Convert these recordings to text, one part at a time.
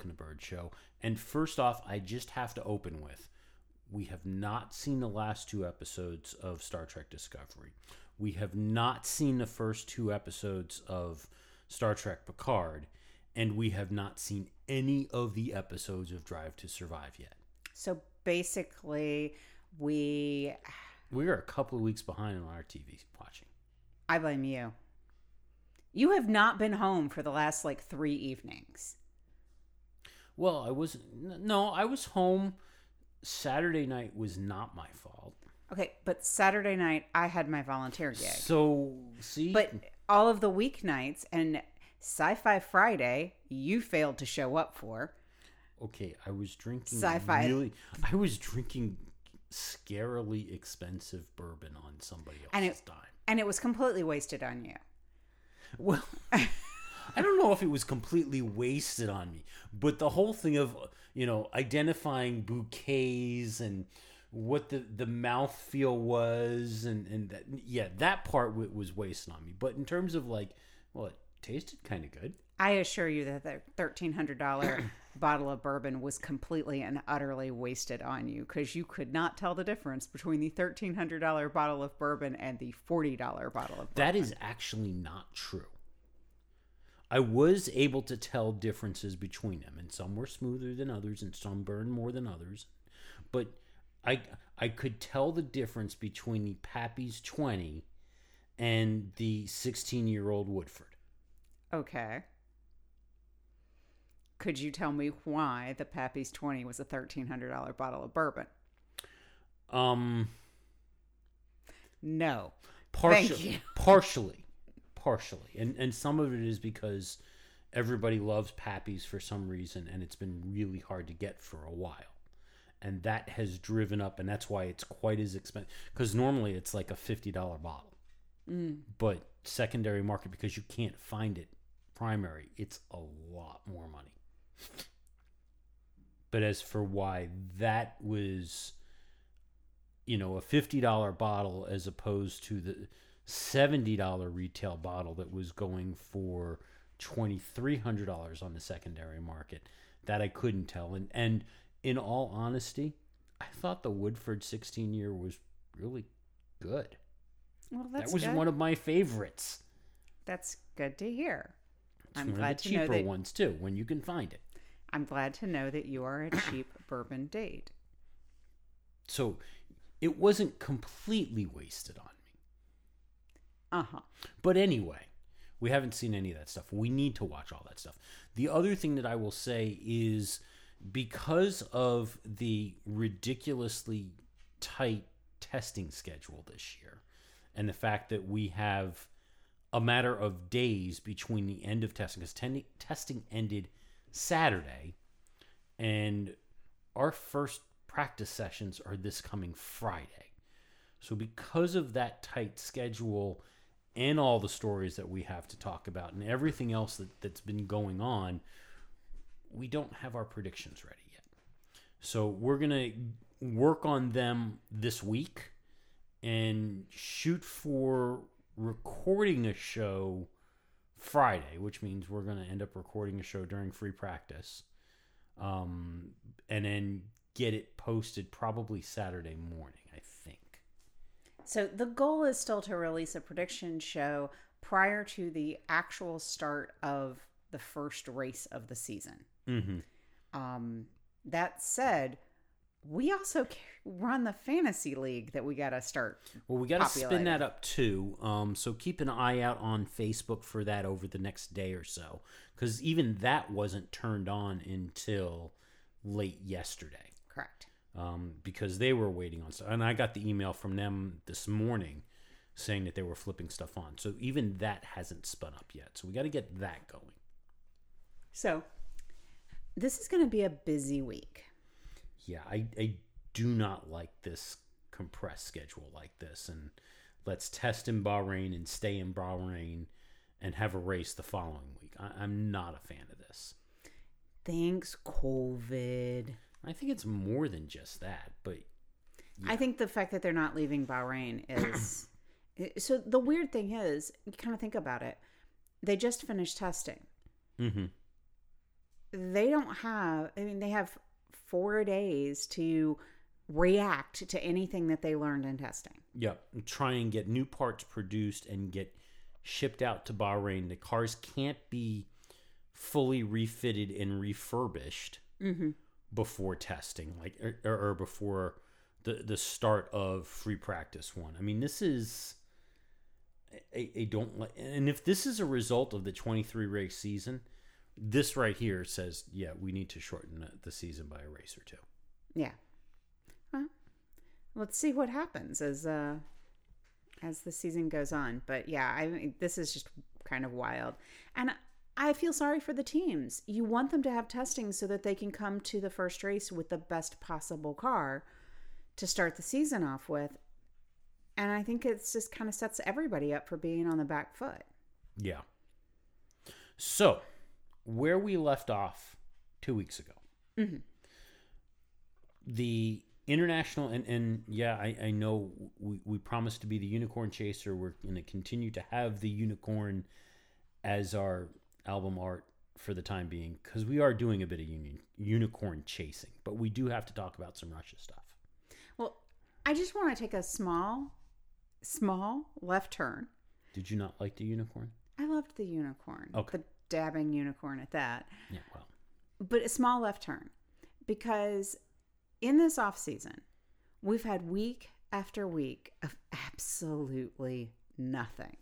Hello, everyone, and welcome to the Bloke and the Bird Show. And first off, I just have to open with we have not seen the last two episodes of Star Trek Discovery. We have not seen the first two episodes of Star Trek Picard, and we have not seen any of the episodes of Drive to Survive yet. So basically, we. We are a couple of weeks behind on our TV watching. I blame you. You have not been home for the last like three evenings. Well, I was no, I was home. Saturday night was not my fault. Okay, but Saturday night I had my volunteer gig. So see, But all of the weeknights and Sci Fi Friday, you failed to show up for. okay, I was drinking Sci-fi. Really, I was drinking scarily expensive bourbon on somebody else's And it- dime. And it was completely wasted on you. Well, I don't know if it was completely wasted on me, but the whole thing of you know identifying bouquets and what the the mouthfeel was and and that, yeah that part wa- was wasted on me. But in terms of like, well, it tasted kind of good. I assure you that the thirteen hundred dollar bottle of bourbon was completely and utterly wasted on you because you could not tell the difference between the thirteen hundred dollar bottle of bourbon and the forty dollar bottle of. Bourbon. That is actually not true. I was able to tell differences between them, and some were smoother than others, and some burned more than others. But I I could tell the difference between the Pappy's twenty and the sixteen year old Woodford. Okay. Could you tell me why the Pappy's twenty was a thirteen hundred dollar bottle of bourbon? Um, No. partially, you. partially, partially, and and some of it is because everybody loves Pappies for some reason, and it's been really hard to get for a while, and that has driven up, and that's why it's quite as expensive. Because normally it's like a fifty dollar bottle, mm. but secondary market because you can't find it primary, it's a lot more money. But as for why that was you know a fifty dollar bottle as opposed to the seventy dollar retail bottle that was going for twenty three hundred dollars on the secondary market. That I couldn't tell, and and in all honesty, I thought the Woodford sixteen year was really good. Well, that's that was good. one of my favorites. That's good to hear. It's I'm glad to know cheaper that. ones too, when you can find it. I'm glad to know that you are a cheap bourbon date. So it wasn't completely wasted on. Uh huh. But anyway, we haven't seen any of that stuff. We need to watch all that stuff. The other thing that I will say is because of the ridiculously tight testing schedule this year and the fact that we have a matter of days between the end of testing because ten- testing ended Saturday and our first practice sessions are this coming Friday. So, because of that tight schedule and all the stories that we have to talk about and everything else that, that's been going on, we don't have our predictions ready yet. So, we're going to work on them this week and shoot for recording a show Friday, which means we're going to end up recording a show during free practice. Um, and then get it posted probably Saturday morning. So the goal is still to release a prediction show prior to the actual start of the first race of the season. Mm-hmm. Um, that said, we also run the fantasy league that we got to start. Well, we got to spin that up too. Um, so keep an eye out on Facebook for that over the next day or so, because even that wasn't turned on until late yesterday. Um, because they were waiting on stuff, and I got the email from them this morning saying that they were flipping stuff on. So even that hasn't spun up yet. So we got to get that going. So this is going to be a busy week. yeah, I, I do not like this compressed schedule like this. And let's test in Bahrain and stay in Bahrain and have a race the following week. I, I'm not a fan of this. Thanks, COVID. I think it's more than just that, but I think the fact that they're not leaving Bahrain is. so the weird thing is, you kind of think about it. They just finished testing. mhm. they don't have, I mean, they have four days to react to anything that they learned in testing. Yeah, and try and get new parts produced and get shipped out to Bahrain. The cars can't be fully refitted and refurbished before testing, like or, or before the the start of free practice one. I mean, this is a, don't and if this is a result of the twenty three race season, this right here says, yeah, we need to shorten the, season by a race or two. Yeah. Well, let's see what happens as uh as the season goes on. But yeah, I mean, this is just kind of wild. And I feel sorry for the teams. You want them to have testing so that they can come to the first race with the best possible car to start the season off with. And I think it's just kind of sets everybody up for being on the back foot. Yeah. So, where we left off two weeks ago, mm-hmm. the international and and yeah, I, I know we we promised to be the unicorn chaser. We're going to continue to have the unicorn as our album art for the time being because we are doing a bit of union, unicorn chasing, but we do have to talk about some Russia stuff. Well, I just want to take a small, small left turn. Did you not like the unicorn? I loved the unicorn. Okay. The dabbing unicorn at that. Yeah, well, But a small left turn because in this off season, we've had week after week of absolutely nothing.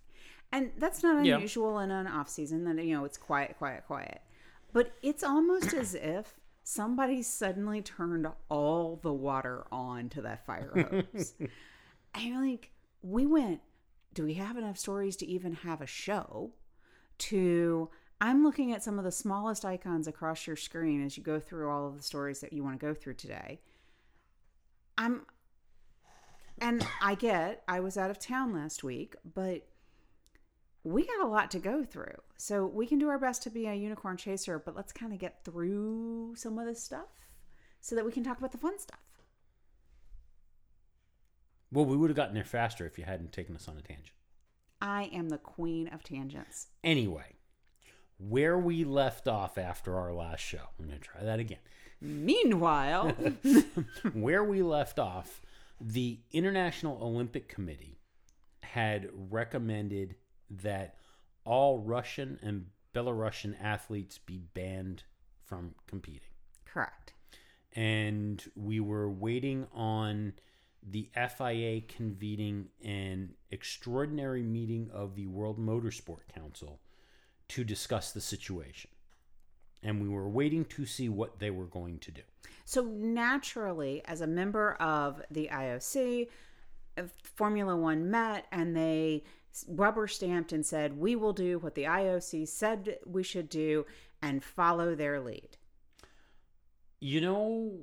And that's not Yeah. unusual in an off season that you know it's quiet, quiet, quiet. But it's almost as if somebody suddenly turned all the water on to that fire hose. and like we went, do we have enough stories to even have a show? To I'm looking at some of the smallest icons across your screen as you go through all of the stories that you want to go through today. I'm and I get I was out of town last week, but we got a lot to go through. So we can do our best to be a unicorn chaser, but let's kind of get through some of this stuff so that we can talk about the fun stuff. well, we would have gotten there faster if you hadn't taken us on a tangent. I am the queen of tangents. Anyway, where we left off after our last show, I'm going to try that again. Meanwhile, where we left off, the International Olympic Committee had recommended that all Russian and Belarusian athletes be banned from competing. correct. And we were waiting on the FIA convening an extraordinary meeting of the World Motorsport Council to discuss the situation. And we were waiting to see what they were going to do. So naturally, as a member of the IOC, Formula One met and they rubber stamped and said, "We will do what the IOC said we should do and follow their lead." You know,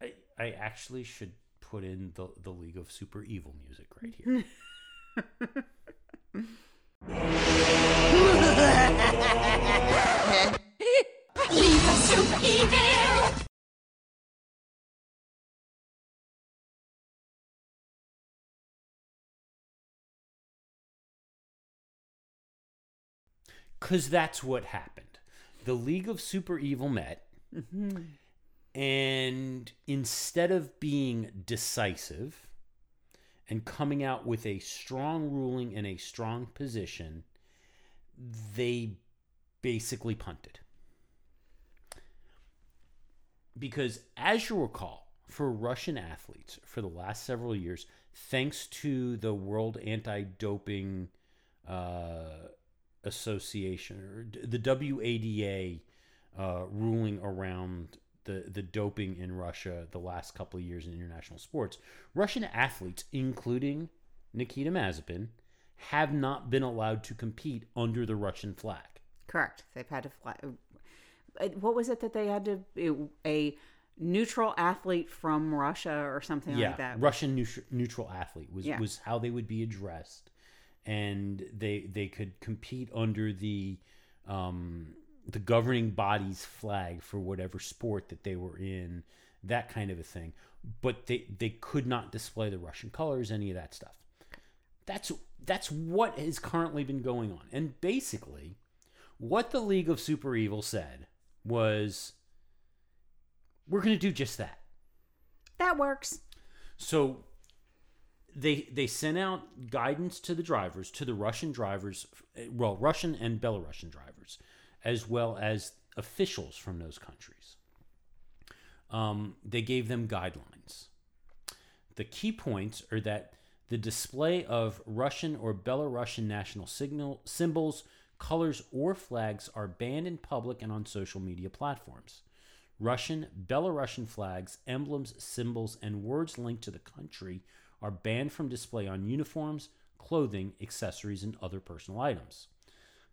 I, I actually should put in the, the League of Super Evil music right here. Leave us super evil! Because that's what happened. The League of Super Evil met, and instead of being decisive and coming out with a strong ruling and a strong position, they basically punted. Because, as you recall, for Russian athletes for the last several years, thanks to the World Anti Doping uh, Association or the WADA uh, ruling around the, the doping in Russia the last couple of years in international sports, Russian athletes, including Nikita Mazepin, have not been allowed to compete under the Russian flag. Correct. They've had to fly. uh, What was it that they had to a neutral athlete from Russia or something yeah, like that? Russian neutral, neutral athlete was Yeah. was how they would be addressed, and they they could compete under the um, the governing body's flag for whatever sport that they were in, that kind of a thing. But they they could not display the Russian colors, any of that stuff. That's that's what has currently been going on, and basically, what the League of Super Evil said was we're going to do just that. That works. So they they sent out guidance to the drivers, to the Russian drivers, well, Russian and Belarusian drivers, as well as officials from those countries. Um, they gave them guidelines. The key points are that the display of Russian or Belarusian national signal symbols, colors, or flags are banned in public and on social media platforms. Russian, Belarusian flags, emblems, symbols, and words linked to the country are banned from display on uniforms, clothing, accessories, and other personal items.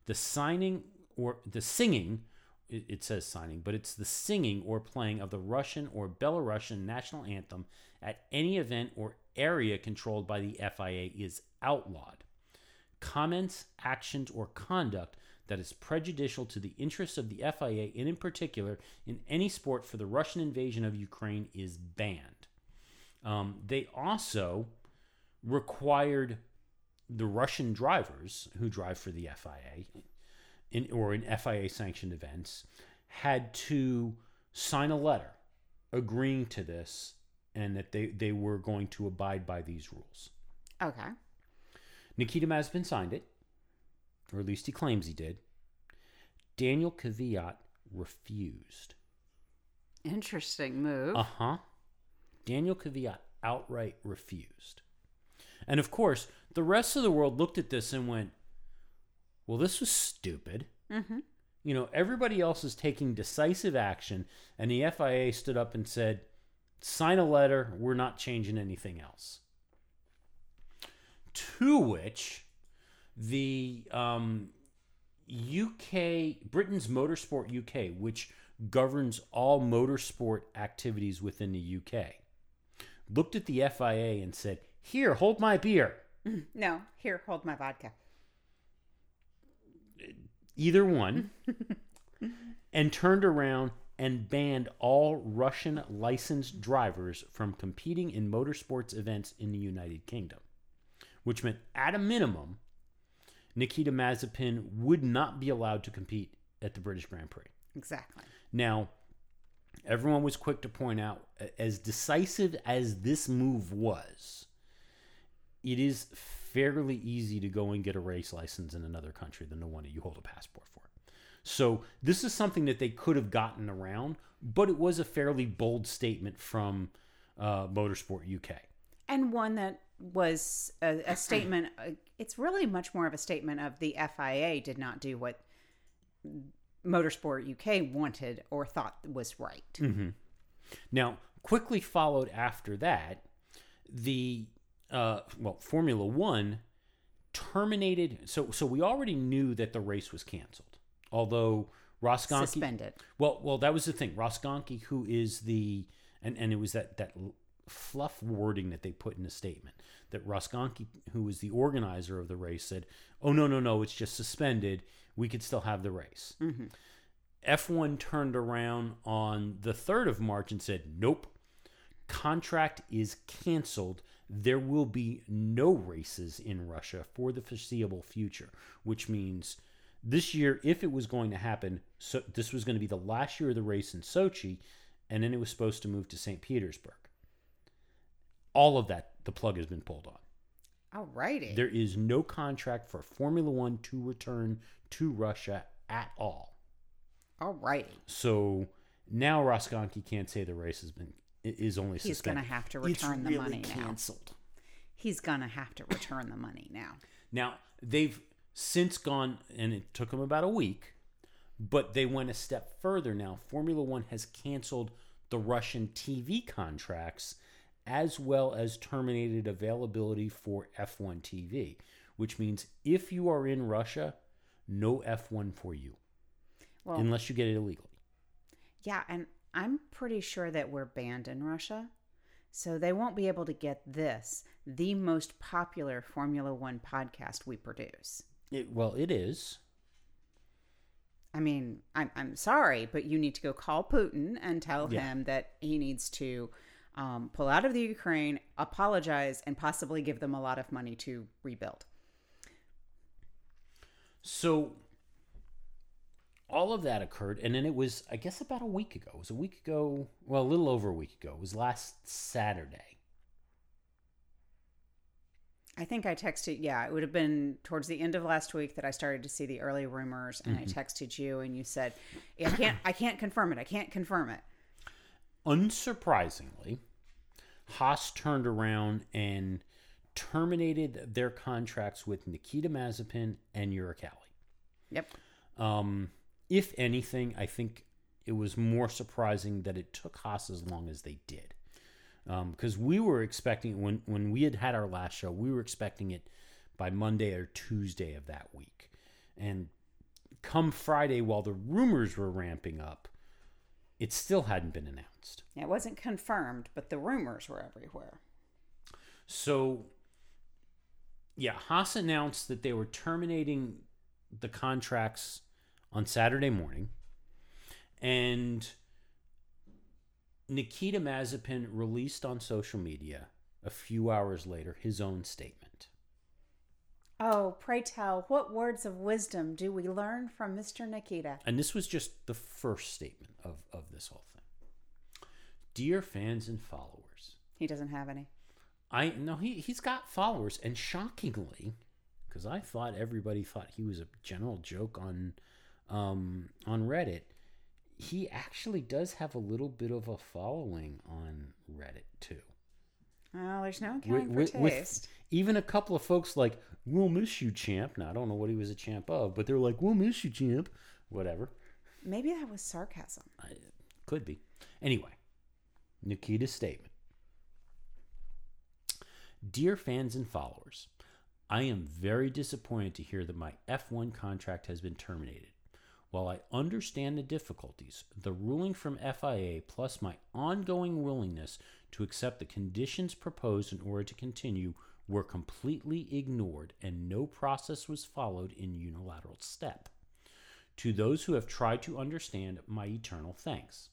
The signing or the singing, it says signing, but it's the singing or playing of the Russian or Belarusian national anthem at any event or area controlled by the FIA is outlawed comments, actions, or conduct that is prejudicial to the interests of the FIA and, in particular, in any sport for the Russian invasion of Ukraine is banned. Um, they also required the Russian drivers who drive for the FIA in, or in FIA sanctioned events had to sign a letter agreeing to this and that they, they were going to abide by these rules. Okay. Nikita Mazepin signed it, or at least he claims he did. Daniel Kvyat refused. Interesting move. Uh huh. Daniel Kvyat outright refused. And of course, the rest of the world looked at this and went, well, this was stupid. mm-hmm. You know, everybody else is taking decisive action, and the FIA stood up and said, sign a letter, we're not changing anything else. To which the um, UK, Britain's Motorsport UK, which governs all motorsport activities within the UK, looked at the FIA and said, Here, hold my beer. No, here, hold my vodka. either one, and turned around and banned all Russian licensed drivers from competing in motorsports events in the United Kingdom, which meant, at a minimum, Nikita Mazepin would not be allowed to compete at the British Grand Prix. Exactly. Now, everyone was quick to point out, as decisive as this move was, it is fairly easy to go and get a race license in another country than the one that you hold a passport for. So, this is something that they could have gotten around, but it was a fairly bold statement from uh, Motorsport UK. And one that was a, a statement, uh, it's really much more of a statement of the FIA did not do what Motorsport UK wanted or thought was right. Now, quickly followed after that, the uh, well, Formula One terminated. So, so we already knew that the race was canceled, although Rosgonki Suspended. Well, well, that was the thing. Rosgonki, who is the and and it was that that fluff wording that they put in the statement that Rosgonki, who was the organizer of the race, said, "Oh no, no, no, it's just suspended. We could still have the race." Mm-hmm. F1 turned around on the 3rd of March and said, Nope, contract is canceled. There will be no races in Russia for the foreseeable future, which means this year, if it was going to happen, so this was going to be the last year of the race in Sochi, and then it was supposed to move to St. Petersburg. All of that, the plug has been pulled on. Alrighty. There is no contract for Formula One to return to Russia at all. Alrighty. So now Rosgonki can't say the race has been is only He's suspended. gonna have to It's return the really money now. canceled. He's going to have to return the money now. Now they've since gone, and it took them about a week, but they went a step further. Now Formula One has canceled the Russian TV contracts as well as terminated availability for F1 TV, which means if you are in Russia, no F1 for you Well, unless you get it illegally. yeah, and I'm pretty sure that we're banned in Russia. So they won't be able to get this, the most popular Formula One podcast we produce. It, well, it is. I mean, I'm, I'm sorry, but you need to go call Putin and tell Yeah. him that he needs to um, pull out of the Ukraine, apologize, and possibly give them a lot of money to rebuild. So all of that occurred, and then it was, I guess, about a week ago. It was a week ago, well, a little over a week ago. It was last Saturday. I think I texted, yeah, it would have been towards the end of last week that I started to see the early rumors and I mm-hmm. texted you and you said, yeah, I can't I can't confirm it. I can't confirm it. Unsurprisingly, Haas turned around and terminated their contracts with Nikita Mazepin and Uralkali. Yep. Um, if anything, I think it was more surprising that it took Haas as long as they did. Because we were expecting, when, when we had had our last show, we were expecting it by Monday or Tuesday of that week. And come Friday, while the rumors were ramping up, it still hadn't been announced. It wasn't confirmed, but the rumors were everywhere. So, yeah, Haas announced that they were terminating the contracts on Saturday morning. And Nikita Mazepin released on social media a few hours later his own statement. Oh, pray tell, what words of wisdom do we learn from Mr. Nikita? And this was just the first statement of, of this whole thing. Dear fans and followers, He doesn't have any. I no he he's got followers and shockingly because I thought everybody thought he was a general joke on um on Reddit he actually does have a little bit of a following on Reddit too Oh, there's no With- accounting with- for with taste. even a couple of folks like we'll miss you champ now I don't know what he was a champ of but they're like we'll miss you champ whatever Maybe that was sarcasm. I, could be. Anyway, Nikita's statement. Dear fans and followers, I am very disappointed to hear that my F1 contract has been terminated. While I understand the difficulties, the ruling from FIA plus my ongoing willingness to accept the conditions proposed in order to continue were completely ignored and no process was followed in unilateral step. To those who have tried to understand, my eternal thanks.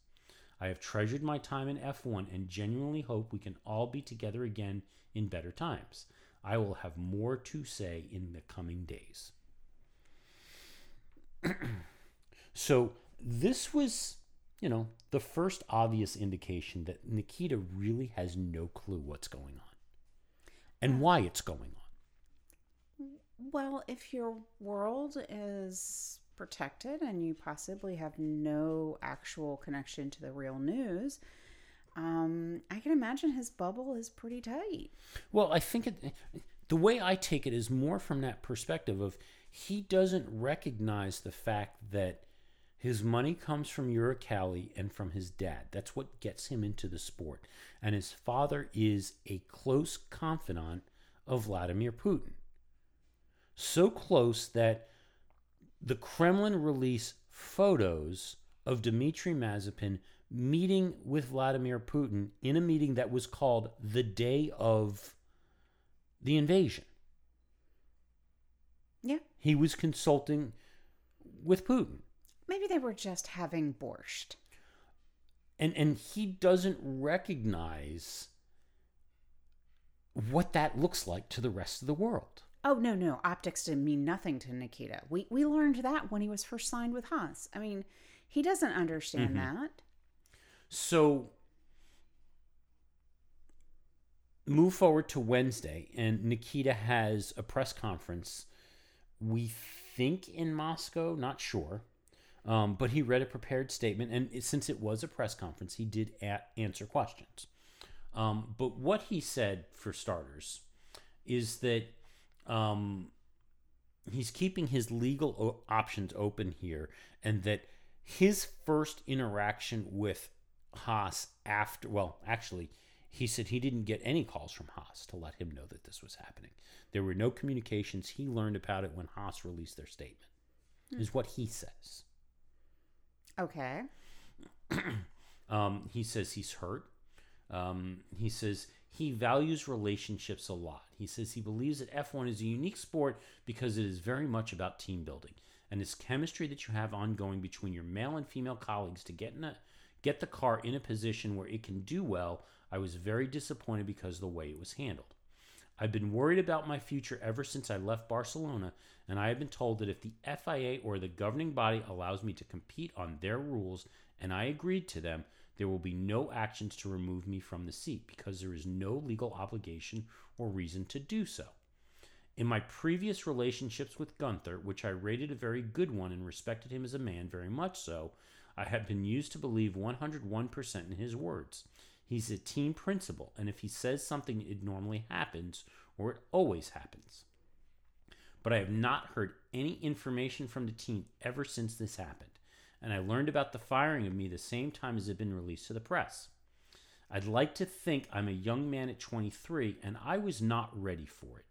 I have treasured my time in F1 and genuinely hope we can all be together again in better times. I will have more to say in the coming days. so, this was, you know, the first obvious indication that Nikita really has no clue what's going on and why it's going on. Well, if your world is protected and you possibly have no actual connection to the real news, um, I can imagine his bubble is pretty tight. Well, I think it, the way I take it is more from that perspective of he doesn't recognize the fact that his money comes from Uralkali and from his dad. That's what gets him into the sport. And his father is a close confidant of Vladimir Putin. So close that the Kremlin release photos of Dmitry Mazepin meeting with Vladimir Putin in a meeting that was called the day of the invasion. Yeah. He was consulting with Putin. Maybe they were just having borscht. And and he doesn't recognize what that looks like to the rest of the world. Oh no, no, optics didn't mean nothing to Nikita. We we learned that when he was first signed with Haas. I mean, he doesn't understand mm-hmm. that. So move forward to Wednesday, and Nikita has a press conference. We think in Moscow, not sure, um, but he read a prepared statement, and since it was a press conference, he did answer questions. Um, but what he said, for starters, is that um, he's keeping his legal o- options open here, and that his first interaction with Haas after, well, actually, he said he didn't get any calls from Haas to let him know that this was happening. There were no communications. He learned about it when Haas released their statement, is what he says. Okay. Um, he says he's hurt. Um, he says he values relationships a lot. He says he believes that F1 is a unique sport because it is very much about team building and it's chemistry that you have ongoing between your male and female colleagues to get in a, get the car in a position where it can do well. I was very disappointed because of the way it was handled. I've been worried about my future ever since I left Barcelona, and I have been told that if the FIA or the governing body allows me to compete on their rules and I agreed to them, there will be no actions to remove me from the seat because there is no legal obligation or reason to do so. In my previous relationships with Gunther, which I rated a very good one and respected him as a man very much so, I have been used to believe 101% in his words. He's a team principal, and if he says something, it normally happens, or it always happens. But I have not heard any information from the team ever since this happened, and I learned about the firing of me the same time as it had been released to the press. I'd like to think I'm a young man at 23, and I was not ready for it.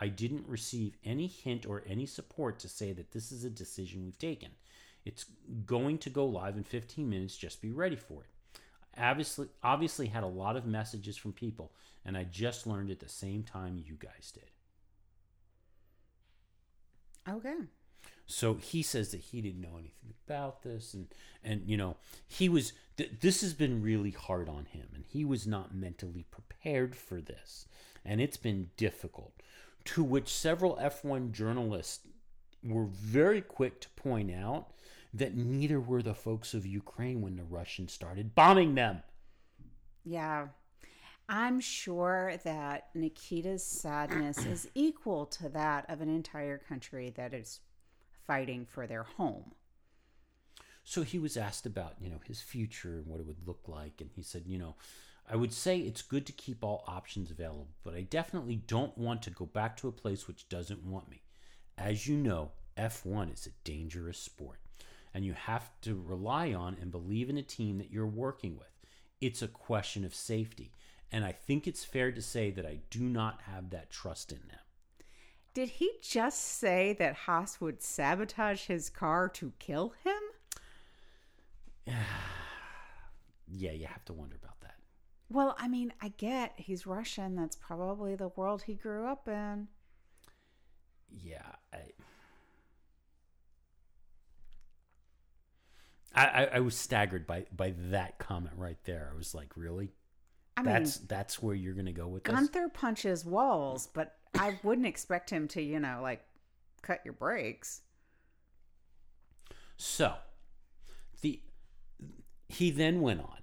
I didn't receive any hint or any support to say that this is a decision we've taken. It's going to go live in 15 minutes, just be ready for it. Obviously obviously had a lot of messages from people and I just learned at the same time you guys did. Okay. So he says that he didn't know anything about this, and and you know he was. Th- this has been really hard on him, and he was not mentally prepared for this, and it's been difficult. To which several F1 journalists were very quick to point out that neither were the folks of Ukraine when the Russians started bombing them. Yeah. I'm sure that Nikita's sadness is equal to that of an entire country that is fighting for their home. So he was asked about, you know, his future and what it would look like. And he said, you know, I would say it's good to keep all options available, but I definitely don't want to go back to a place which doesn't want me. As you know, F1 is a dangerous sport, and you have to rely on and believe in a team that you're working with. It's a question of safety, and I think it's fair to say that I do not have that trust in them. Did he just say that Haas would sabotage his car to kill him? Yeah, you have to wonder about that. Well, I mean, I get he's Russian. That's probably the world he grew up in. Yeah, I, I, I, I was staggered by by that comment right there. I was like, really? I mean, that's that's where you're gonna go with this? Gunther punches walls, but I wouldn't expect him to, you know, like cut your brakes. So, the he then went on.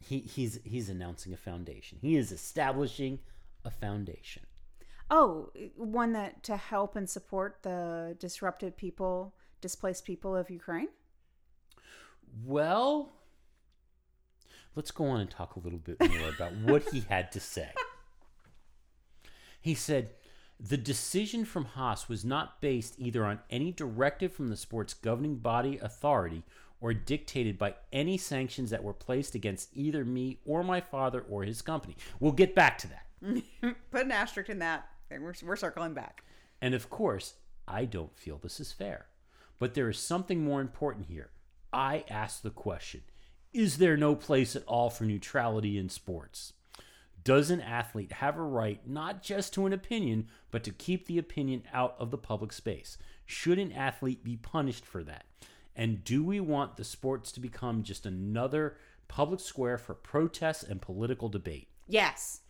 He he's he's announcing a foundation. He is establishing a foundation. Oh, one that to help and support the disrupted people, displaced people of Ukraine? Well, let's go on and talk a little bit more about what he had to say. He said, the decision from Haas was not based either on any directive from the sport's governing body authority or dictated by any sanctions that were placed against either me or my father or his company. We'll get back to that. Put an asterisk in that. We're, we're circling back. And of course, I don't feel this is fair. But there is something more important here. I ask the question Is there no place at all for neutrality in sports? Does an athlete have a right not just to an opinion, but to keep the opinion out of the public space? Should an athlete be punished for that? And do we want the sports to become just another public square for protests and political debate? Yes.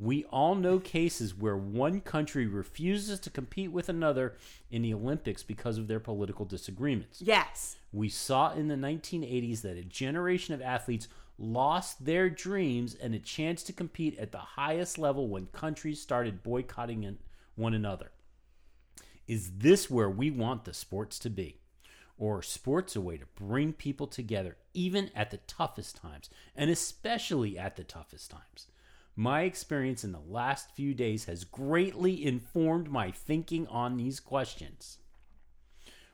We all know cases where one country refuses to compete with another in the Olympics because of their political disagreements. Yes. We saw in the 1980s that a generation of athletes lost their dreams and a chance to compete at the highest level when countries started boycotting one another. Is this where we want the sports to be? Or sports a way to bring people together even at the toughest times, and especially at the toughest times? My experience in the last few days has greatly informed my thinking on these questions.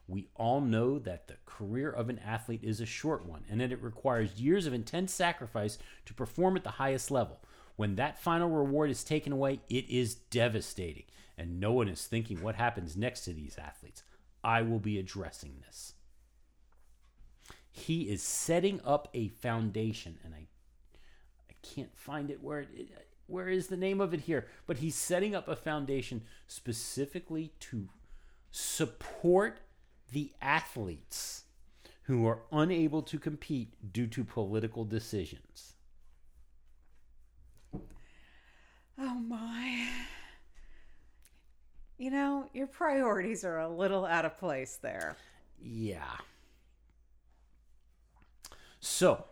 We all know that the career of an athlete is a short one and that it requires years of intense sacrifice to perform at the highest level. When that final reward is taken away, it is devastating, and no one is thinking what happens next to these athletes. I will be addressing this. He is setting up a foundation, and I, can't find it where it, where is the name of it here, but he's setting up a foundation specifically to support the athletes who are unable to compete due to political decisions. Oh my. You know, your priorities are a little out of place there. Yeah. So,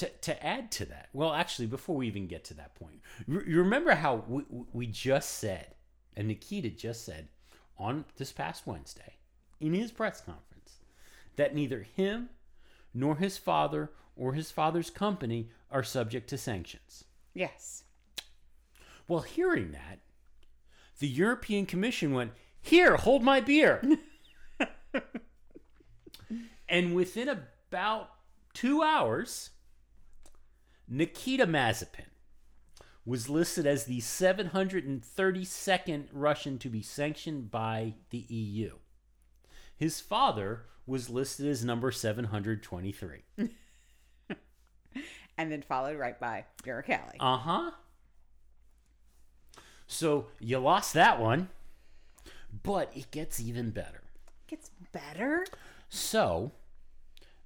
to, to add to that, well, actually, before we even get to that point, you remember how we, we just said, and Nikita just said on this past Wednesday in his press conference, that neither him nor his father or his father's company are subject to sanctions. Yes. Well, hearing that, the European Commission went, Here, hold my beer. and within about two hours, Nikita Mazepin was listed as the 732nd Russian to be sanctioned by the EU. His father was listed as number 723. And then followed right by Uralkali. Uh huh. So you lost that one, but it gets even better. Gets better. So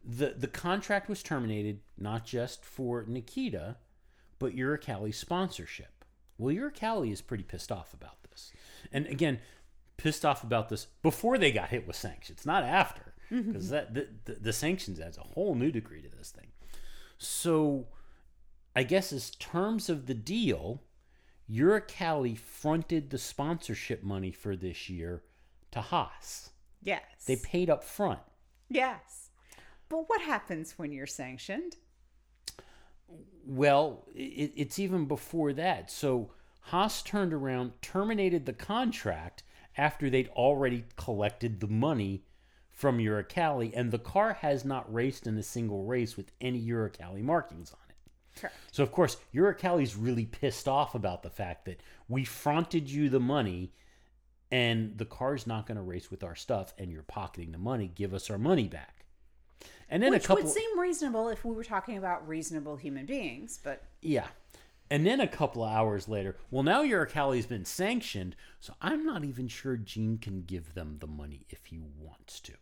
the the contract was terminated not just for Nikita, but Uralkali's sponsorship. Well, Uralkali is pretty pissed off about this, and again, pissed off about this before they got hit with sanctions, not after, mm-hmm. because that the, the, the sanctions adds a whole new degree to this thing. So, I guess as terms of the deal, Uralkali fronted the sponsorship money for this year to Haas. Yes. They paid up front. yes. But what happens when you're sanctioned? Well, it, it's even before that. So Haas turned around, terminated the contract after they'd already collected the money from Uralkali, and the car has not raced in a single race with any Uralkali markings on it. Correct. So of course, Uralkali's really pissed off about the fact that we fronted you the money and the car's not going to race with our stuff and you're pocketing the money, give us our money back. And then Which a couple would seem reasonable if we were talking about reasonable human beings, but Yeah. And then a couple of hours later, well, now Uralkali's been sanctioned, so I'm not even sure Gene can give them the money if he wants to.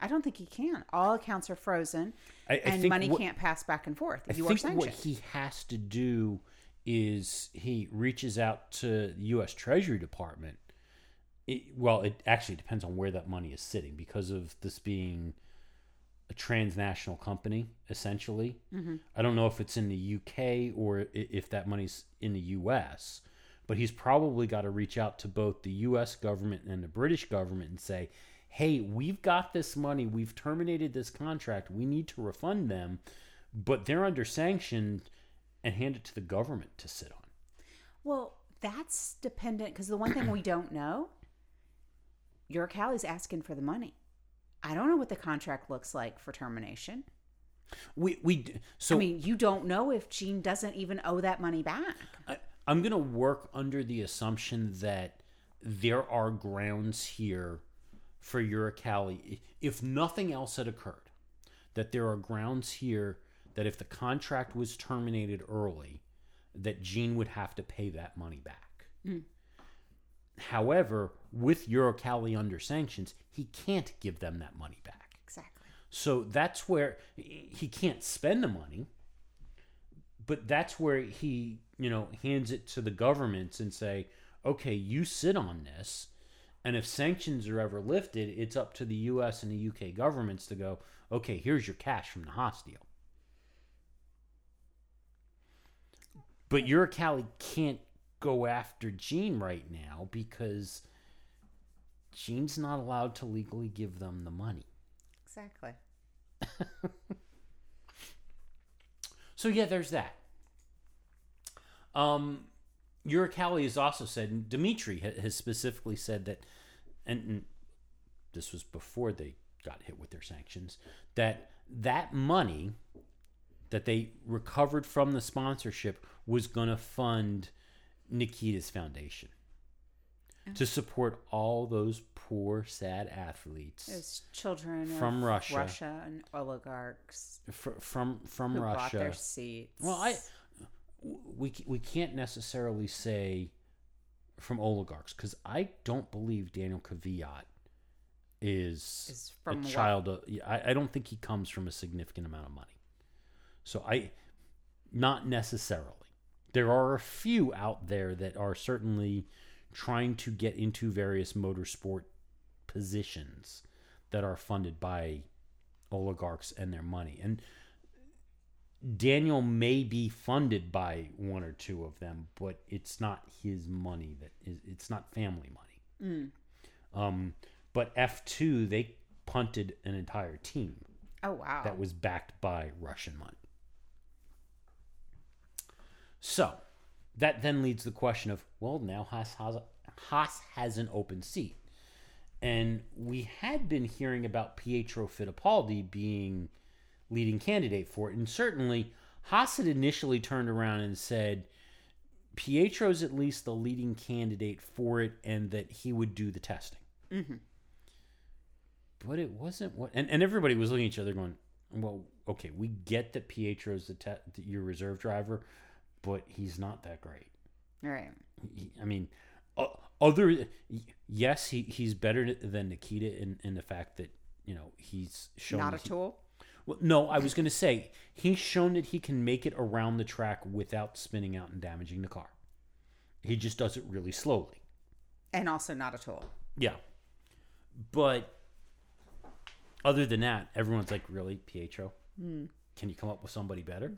I don't think he can. All accounts are frozen, I- I and money what- can't pass back and forth. I you are think what he has to do is he reaches out to the U.S. Treasury Department. It, well, it actually depends on where that money is sitting because of this being a transnational company, essentially. Mm-hmm. I don't know if it's in the UK or if that money's in the US, but he's probably got to reach out to both the US government and the British government and say, hey, we've got this money. We've terminated this contract. We need to refund them, but they're under sanction and hand it to the government to sit on. Well, that's dependent because the one thing we don't know, Uralkali's asking for the money. I don't know what the contract looks like for termination. We, we, so I mean, you don't know if Gene doesn't even owe that money back. I, I'm going to work under the assumption that there are grounds here for Uralkali, if nothing else had occurred, that there are grounds here that if the contract was terminated early, that Gene would have to pay that money back. Hmm. However, with Uralkali under sanctions, he can't give them that money back. Exactly. So that's where he can't spend the money, but that's where he, you know, hands it to the governments and say, okay, you sit on this. And if sanctions are ever lifted, it's up to the US and the UK governments to go, okay, here's your cash from the Haas deal. But Uralkali can't go after Gene right now because Gene's not allowed to legally give them the money. Exactly. So yeah, there's that. Um, Uralkali has also said, and Dimitri has specifically said that, and, and this was before they got hit with their sanctions, that that money that they recovered from the sponsorship was going to fund Nikita's foundation to support all those poor, sad athletes Those children From Russia. Russia and oligarchs fr- from from Russia. their seats. Well, I we we can't necessarily say from oligarchs because I don't believe Daniel Kvyat is, Is from a child. Of, I, I don't think he comes from a significant amount of money. So I, not necessarily. There are a few out there that are certainly trying to get into various motorsport positions that are funded by oligarchs and their money. And Daniel may be funded by one or two of them, but it's not his money that is it's not family money. Um, but F2 they punted an entire team Oh wow. that was backed by Russian money. So that then leads the question of well, now Haas has, Haas has an open seat. And we had been hearing about Pietro Fittipaldi being leading candidate for it. And certainly Haas had initially turned around and said Pietro's at least the leading candidate for it and that he would do the testing mm-hmm. but it wasn't what and, and everybody was looking at each other going well okay we get that pietro's the te- your reserve driver but he's not that great Right. He- i mean o- other yes he, he's better than nikita in, in the fact that you know he's shown Not a he- tool. well, no i was going to say he's shown that he can make it around the track without spinning out and damaging the car he just does it really slowly And also not a tool. Yeah. But other than that, everyone's like, really, Pietro? Hmm. Can you come up with somebody better?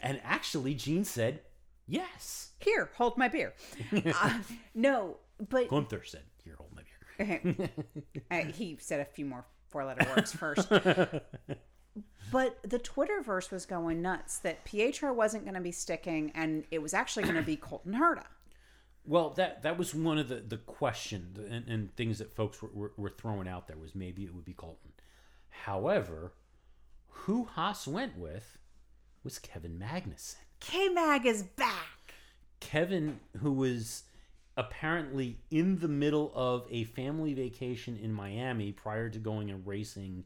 And actually, Gene said, yes. Here, hold my beer. uh, no, but Gunther said, here, hold my beer. uh, he said a few more four-letter words first. but the Twitterverse was going nuts that Pietro wasn't going to be sticking, and it was actually going to be Colton Herta. Well, that that was one of the, the questions and, and things that folks were, were, were throwing out there was maybe it would be Colton. However, who Haas went with was Kevin Magnussen. K Mag is back. Kevin, who was apparently in the middle of a family vacation in Miami prior to going and racing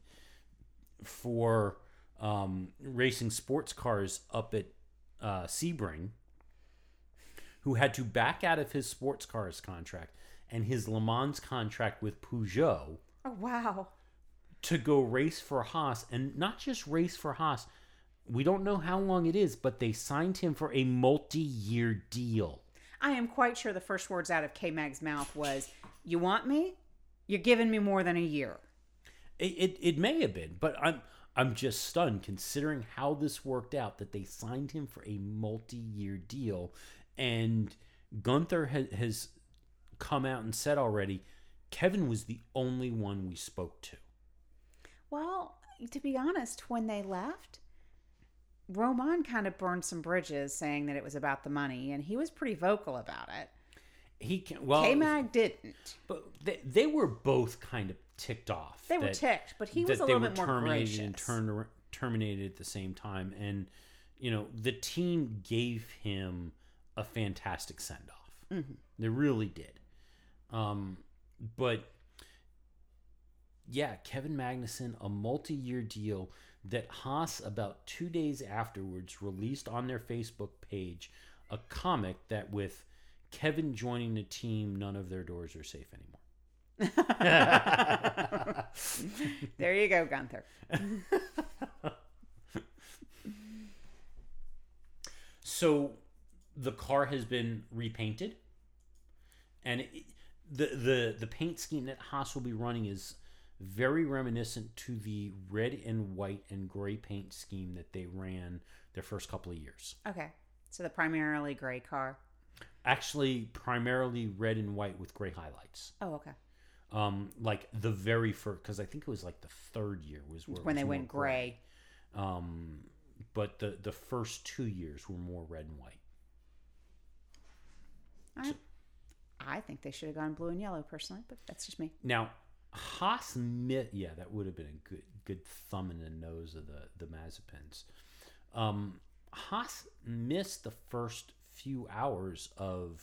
for um, racing sports cars up at uh, Sebring, who had to back out of his sports cars contract and his Le Mans contract with Peugeot Oh wow. to go race for Haas and not just race for Haas. We don't know how long it is, but they signed him for a multi year deal. I am quite sure the first words out of K Mag's mouth was, "You want me? You're giving me more than a year." It, it, it may have been, but I'm I'm just stunned considering how this worked out that they signed him for a multi-year deal, and Gunther has, has come out and said already, Kevin was the only one we spoke to. Well, to be honest, when they left, Romain kind of burned some bridges saying that it was about the money, and he was pretty vocal about it. He can well, K Mag didn't. but they, they were both kind of ticked off. They were ticked, but he was a little bit more terminated gracious. and turned, terminated at the same time, and you know the team gave him a fantastic send off. Mm-hmm. They really did. Um, but yeah, Kevin Magnussen, a multi-year deal that Haas about two days afterwards released on their Facebook page a comic that with Kevin joining the team, none of their doors are safe anymore. there you go, Gunther. So the car has been repainted, and it, the the the paint scheme that Haas will be running is very reminiscent to the red and white and gray paint scheme that they ran their first couple of years. Okay, so the primarily gray car. Actually, primarily red and white with gray highlights. Oh, okay. Um, like the very first, because I think it was like the third year was where it When was they went gray. Um, but the the first two years were more red and white. I, I think they should have gone blue and yellow personally, but that's just me. Now, Haas, mi- yeah, that would have been a good good thumb in the nose of the the Mazepins. Um, Haas missed the first few hours of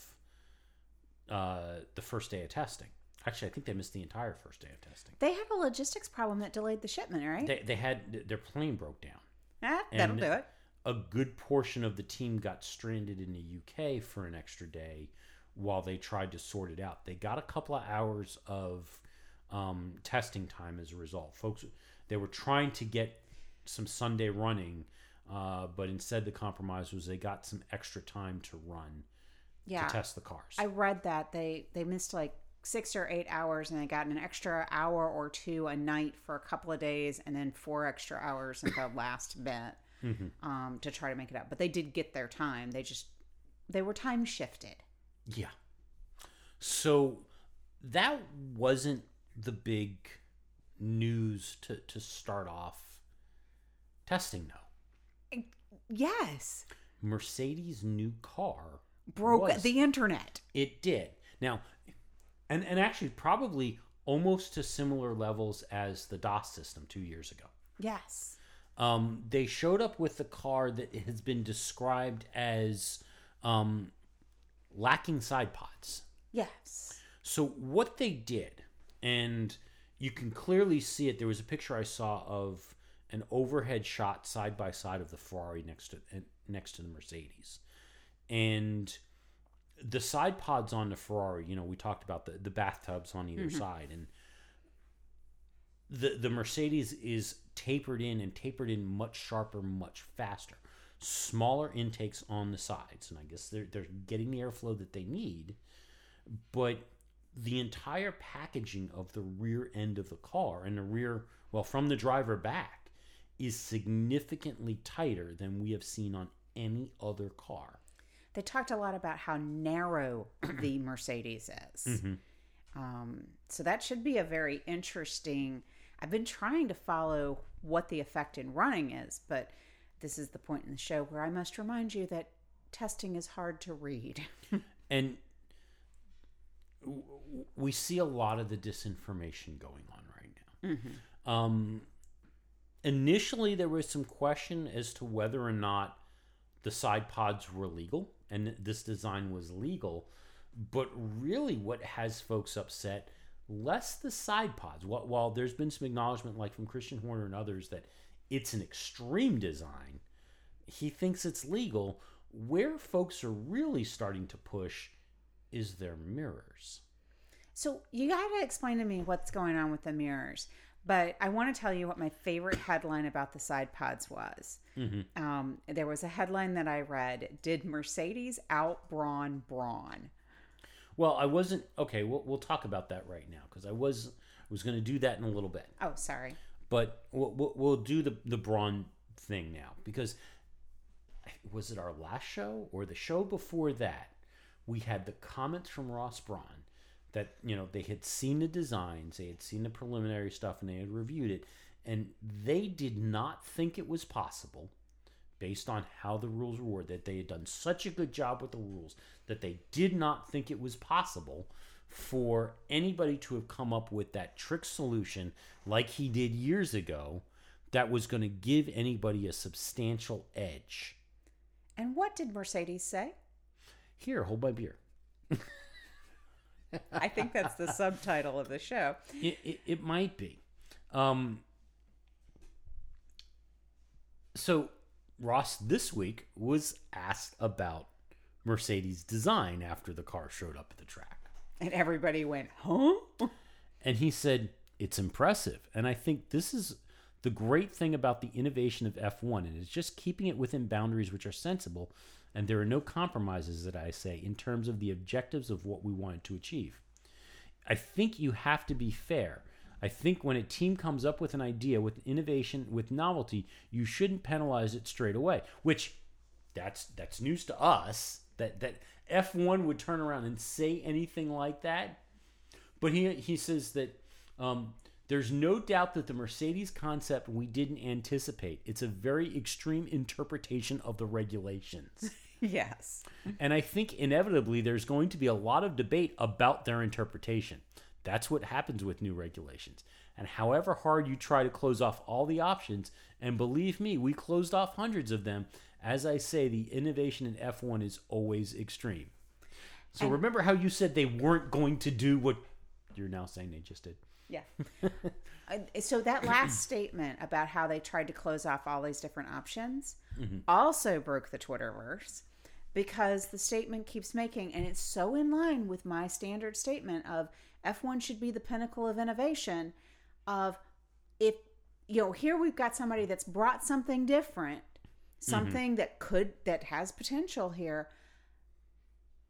uh, the first day of testing. Actually, I think they missed the entire first day of testing. They had a logistics problem that delayed the shipment, right? They they had their plane broke down. ah, that'll do it. A good portion of the team got stranded in the UK for an extra day while they tried to sort it out. They got a couple of hours of um, testing time as a result. Folks, they were trying to get some Sunday running Uh, but instead, the compromise was they got some extra time to run Yeah. to test the cars. I read that they they missed like six or eight hours and they got an extra hour or two a night for a couple of days and then four extra hours in the last bit um, to try to make it up. But they did get their time. They just they were time shifted. Yeah. So that wasn't the big news to, to start off testing, though. Yes, Mercedes' new car broke was. the internet. It did. Now, and, and actually, probably almost to similar levels as the DAS system two years ago. Yes. Um, they showed up with the car that has been described as um, lacking side pods. Yes. So what they did, and you can clearly see it. There was a picture I saw of an overhead shot side by side of the Ferrari next to eh, next to the Mercedes, and the side pods on the Ferrari. You know, we talked about the the bathtubs on either side, and the the Mercedes is tapered in and tapered in much sharper, much faster. Smaller intakes on the sides, and I guess they're they're getting the airflow that they need but the entire packaging of the rear end of the car and the rear well from the driver back is significantly tighter than we have seen on any other car They talked a lot about how narrow the Mercedes is. Um, so that should be a very interesting. I've been trying to follow what the effect in running is, but this is the point in the show where I must remind you that testing is hard to read. and we see a lot of the disinformation going on right now. Um, initially there was some question as to whether or not the side pods were legal and this design was legal but really what has folks upset less the side pods. While, while there's been some acknowledgement like from christian horner and others that it's an extreme design he thinks it's legal where folks are really starting to push is their mirrors So you got to explain to me what's going on with the mirrors. But I want to tell you what my favorite headline about the side pods was. Um, there was a headline that I read: "Did Mercedes out Braun Braun?" well i wasn't okay we'll, we'll talk about that right now because i was was going to do that in a little bit Oh, sorry. but we'll, we'll, we'll do the the braun thing now because was it our last show or the show before that we had the comments from ross braun that you know they had seen the designs they had seen the preliminary stuff and they had reviewed it and they did not think it was possible based on how the rules were that they had done such a good job with the rules that they did not think it was possible for anybody to have come up with that trick solution like he did years ago that was going to give anybody a substantial edge. And what did Mercedes say? Here, hold my beer. I think that's the subtitle of the show. It, it, it might be. Um, so, Ross this week was asked about Mercedes' design after the car showed up at the track. And everybody went, huh? And he said, It's impressive. And I think this is the great thing about the innovation of F1, and it's just keeping it within boundaries which are sensible. And there are no compromises that I say in terms of the objectives of what we wanted to achieve. I think you have to be fair. I think when a team comes up with an idea with innovation, with novelty, you shouldn't penalize it straight away. Which that's that's news to us that that F1 would turn around and say anything like that. But he he says that um, there's no doubt that the Mercedes concept we didn't anticipate. It's a very extreme interpretation of the regulations. Yes. And I think inevitably there's going to be a lot of debate about their interpretation. That's what happens with new regulations. And however hard you try to close off all the options, and believe me, we closed off hundreds of them. As I say, the innovation in F1 is always extreme. So remember how you said they weren't going to do what you're now saying they just did? Yeah. So that last statement about how they tried to close off all these different options mm-hmm. also broke the Twitterverse because the statement keeps making, and it's so in line with my standard statement of F1 should be the pinnacle of innovation. Of if you know, here we've got somebody that's brought something different mm-hmm. something that could that has potential here.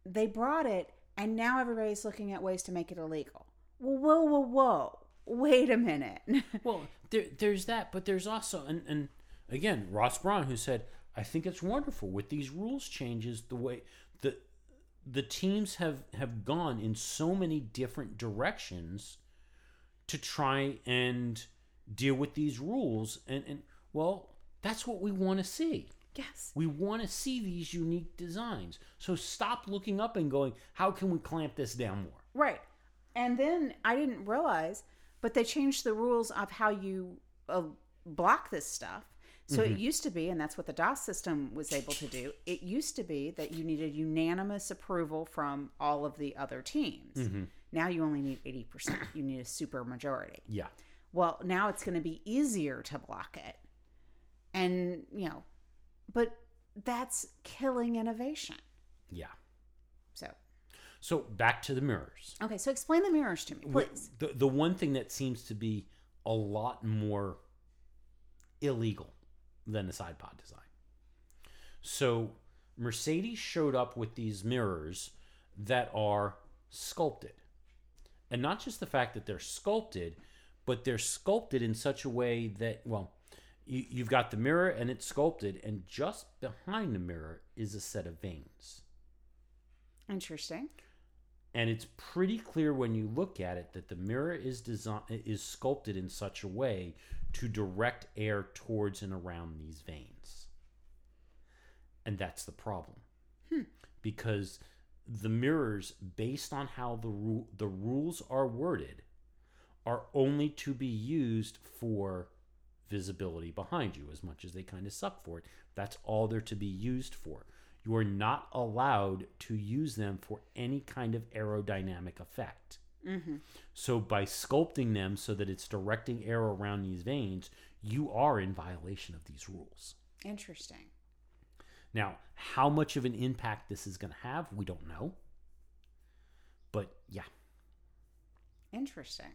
They brought it, and now everybody's looking at ways to make it illegal. Well, whoa, whoa, whoa! Wait a minute. Well, there, there's that, but there's also, and, and again, Ross Braun, who said, I think it's wonderful with these rules changes, the way the the teams have have gone in so many different directions to try and deal with these rules, and and well, that's what we want to see. yes. We want to see these unique designs. So stop looking up and going, how can we clamp this down more? Right. And then I didn't realize, but they changed the rules of how you uh, block this stuff. So it mm-hmm. used to be, and that's what the DAS system was able to do. It used to be that you needed unanimous approval from all of the other teams. Mm-hmm. Now you only need 80%. You need a super majority. Yeah. Well, now it's going to be easier to block it. And, you know, but that's killing innovation. Yeah. So, So back to the mirrors. okay, so explain the mirrors to me, please. The the one thing that seems to be a lot more illegal than the side pod design. So Mercedes showed up with these mirrors that are sculpted. And not just the fact that they're sculpted, but they're sculpted in such a way that, well, you, you've got the mirror and it's sculpted, and just behind the mirror is a set of vanes. Interesting. and it's pretty clear when you look at it that the mirror is design is sculpted in such a way to direct air towards and around these vanes. And that's the problem. Hmm. Because the mirrors based on how the ru- the rules are worded are only to be used for visibility behind you as much as they kind of suck for it. That's all they're to be used for. You are not allowed to use them for any kind of aerodynamic effect so by sculpting them so that it's directing air around these vanes you are in violation of these rules Interesting. now how much of an impact this is going to have we don't know but yeah Interesting.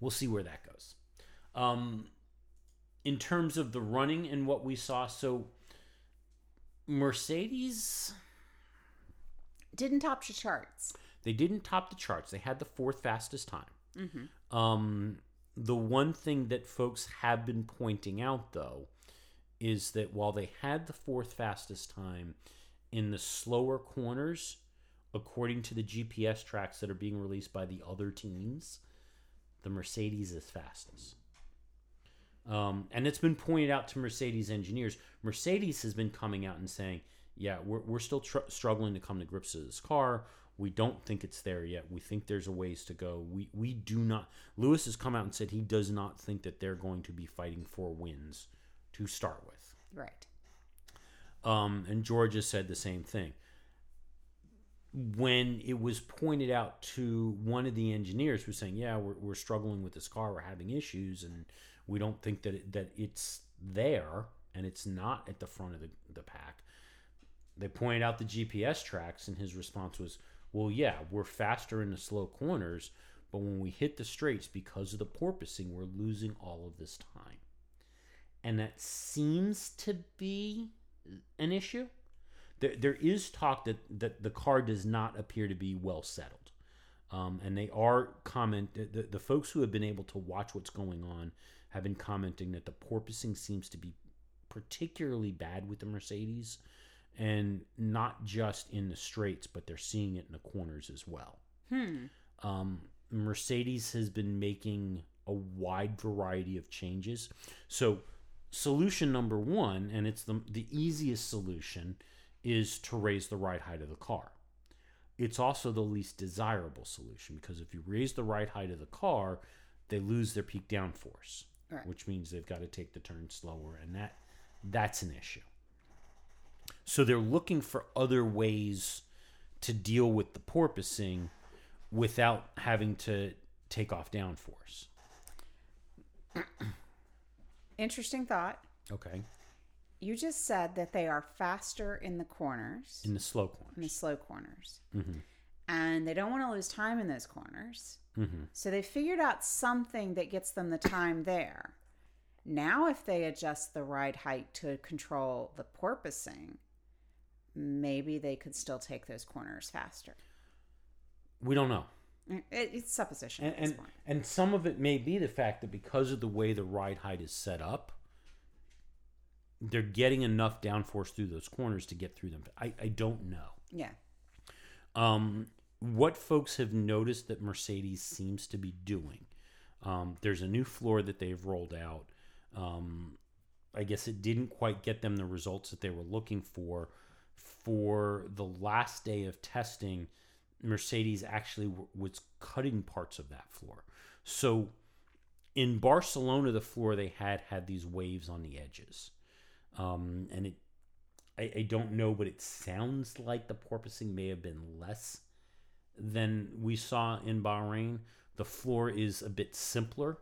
we'll see where that goes. Um, in terms of the running and what we saw, so Mercedes Didn't top the charts. They didn't top the charts. They had the fourth fastest time. Um, the one thing that folks have been pointing out, though, is that while they had the fourth fastest time in the slower corners, according to the GPS tracks that are being released by the other teams, the Mercedes is fastest. Um, and it's been pointed out to Mercedes engineers. Mercedes has been coming out and saying, yeah, we're, we're still tr- struggling to come to grips with this car. We don't think it's there yet. We think there's a ways to go. We, we do not. Lewis has come out and said he does not think that they're going to be fighting for wins to start with. Right. Um, and Georgia said the same thing. When it was pointed out to one of the engineers who was saying, "Yeah, we're, we're struggling with this car. We're having issues, and we don't think that it, that it's there, and it's not at the front of the, the pack." They pointed out the GPS tracks, and his response was, "Well, yeah, we're faster in the slow corners, but when we hit the straights, because of the porpoising, we're losing all of this time." And that seems to be an issue. There, there is talk that, that the car does not appear to be well settled. Um, and they are comment the, the, the folks who have been able to watch what's going on have been commenting that the porpoising seems to be particularly bad with the Mercedes and not just in the straights, but they're seeing it in the corners as well. Um, Mercedes has been making a wide variety of changes. So, solution number one, and it's the, the easiest solution, is to raise the ride height of the car. It's also the least desirable solution because if you raise the ride height of the car, they lose their peak downforce, Right. which means they've got to take the turn slower, and that that's an issue. So they're looking for other ways to deal with the porpoising without having to take off downforce. Interesting thought. Okay. You just said that they are faster in the corners, In the slow corners. in the slow corners, Mm-hmm. and they don't want to lose time in those corners. Mm-hmm. So they figured out something that gets them the time there. Now, if they adjust the ride height to control the porpoising, maybe they could still take those corners faster. We don't know. It, it's supposition And, at this and, point. and some of it may be the fact that because of the way the ride height is set up, they're getting enough downforce through those corners to get through them. I, I don't know. Yeah. Um, what folks have noticed that Mercedes seems to be doing, um, there's a new floor that they've rolled out. Um, I guess it didn't quite get them the results that they were looking for. For the last day of testing, Mercedes actually w- was cutting parts of that floor. So in Barcelona, the floor they had had these waves on the edges, um, and it I, I don't know, but it sounds like the porpoising may have been less than we saw in Bahrain. The floor is a bit simpler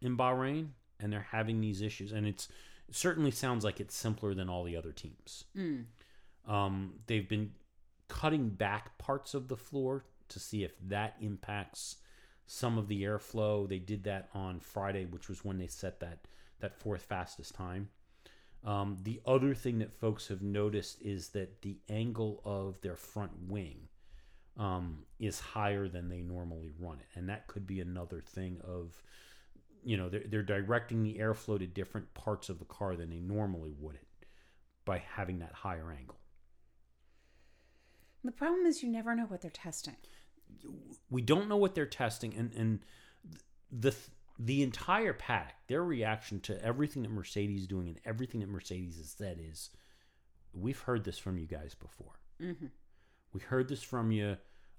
in Bahrain, and they're having these issues, and it's it certainly sounds like it's simpler than all the other teams. Mm. Um, they've been cutting back parts of the floor to see if that impacts some of the airflow. They did that on Friday, which was when they set that that fourth fastest time. Um, the other thing that folks have noticed is that the angle of their front wing um, is higher than they normally run it, and that could be another thing of you know they're, they're directing the airflow to different parts of the car than they normally would it by having that higher angle. The problem is you never know what they're testing. we don't know what they're testing and and the the entire paddock their reaction to everything that mercedes is doing and everything that mercedes has said is we've heard this from you guys before Mm-hmm. we heard this from you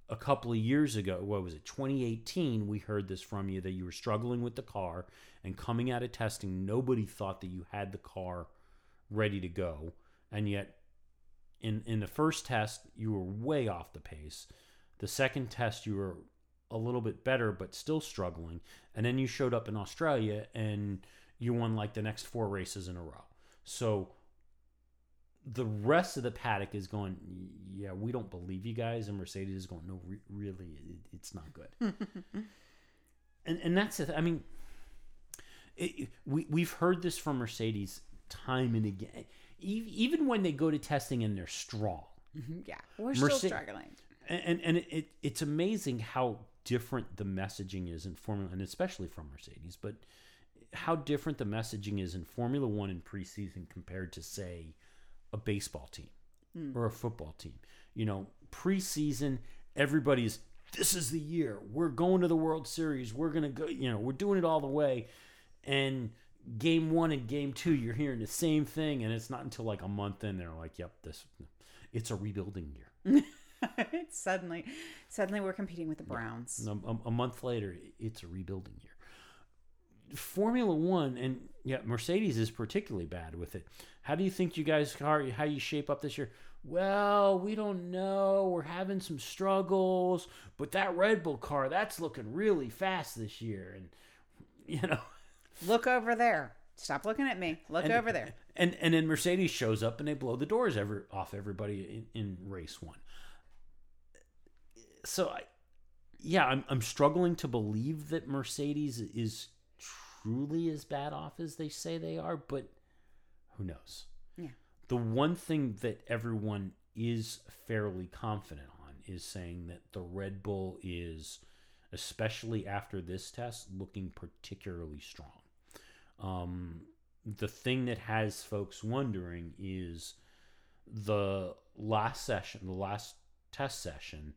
a couple of years ago what was it 2018 we heard this from you that you were struggling with the car and coming out of testing nobody thought that you had the car ready to go. And yet in in the first test you were way off the pace. The second test you were a little bit better but still struggling. And then you showed up in australia and you won like the next four races in a row. So the rest of the paddock is going yeah we don't believe you guys. And mercedes is going no re- really it, it's not good. And and that's it i mean it, we, we've heard this from mercedes time and again. Even when they go to testing and they're strong. Mm-hmm. Yeah, we're still struggling. and and, and it, it it's amazing how different the messaging is in Formula, and especially from Mercedes, but how different the messaging is in Formula One in preseason compared to say a baseball team hmm. or a football team. You know, preseason everybody's this is the year we're going to the World Series. We're gonna go. You know, we're doing it all the way, and game one and game two you're hearing the same thing and it's not until like a month in they're like yep this it's a rebuilding year it's suddenly, suddenly we're competing with the Browns. a, a- a month later, it's a rebuilding year. Formula One and yeah, Mercedes is particularly bad with it. How do you think you guys are? How you shape up this year? Well, we don't know. We're having some struggles, but that Red Bull car that's looking really fast this year, and you know, Look over there. Stop looking at me. Look and, over there. And and then Mercedes shows up and they blow the doors every, off everybody in, in race one. So I, yeah, I'm I'm struggling to believe that Mercedes is truly as bad off as they say they are, but who knows? Yeah. The one thing that everyone is fairly confident on is saying that the Red Bull is, especially after this test, looking particularly strong. Um, the thing that has folks wondering is the last session, the last test session,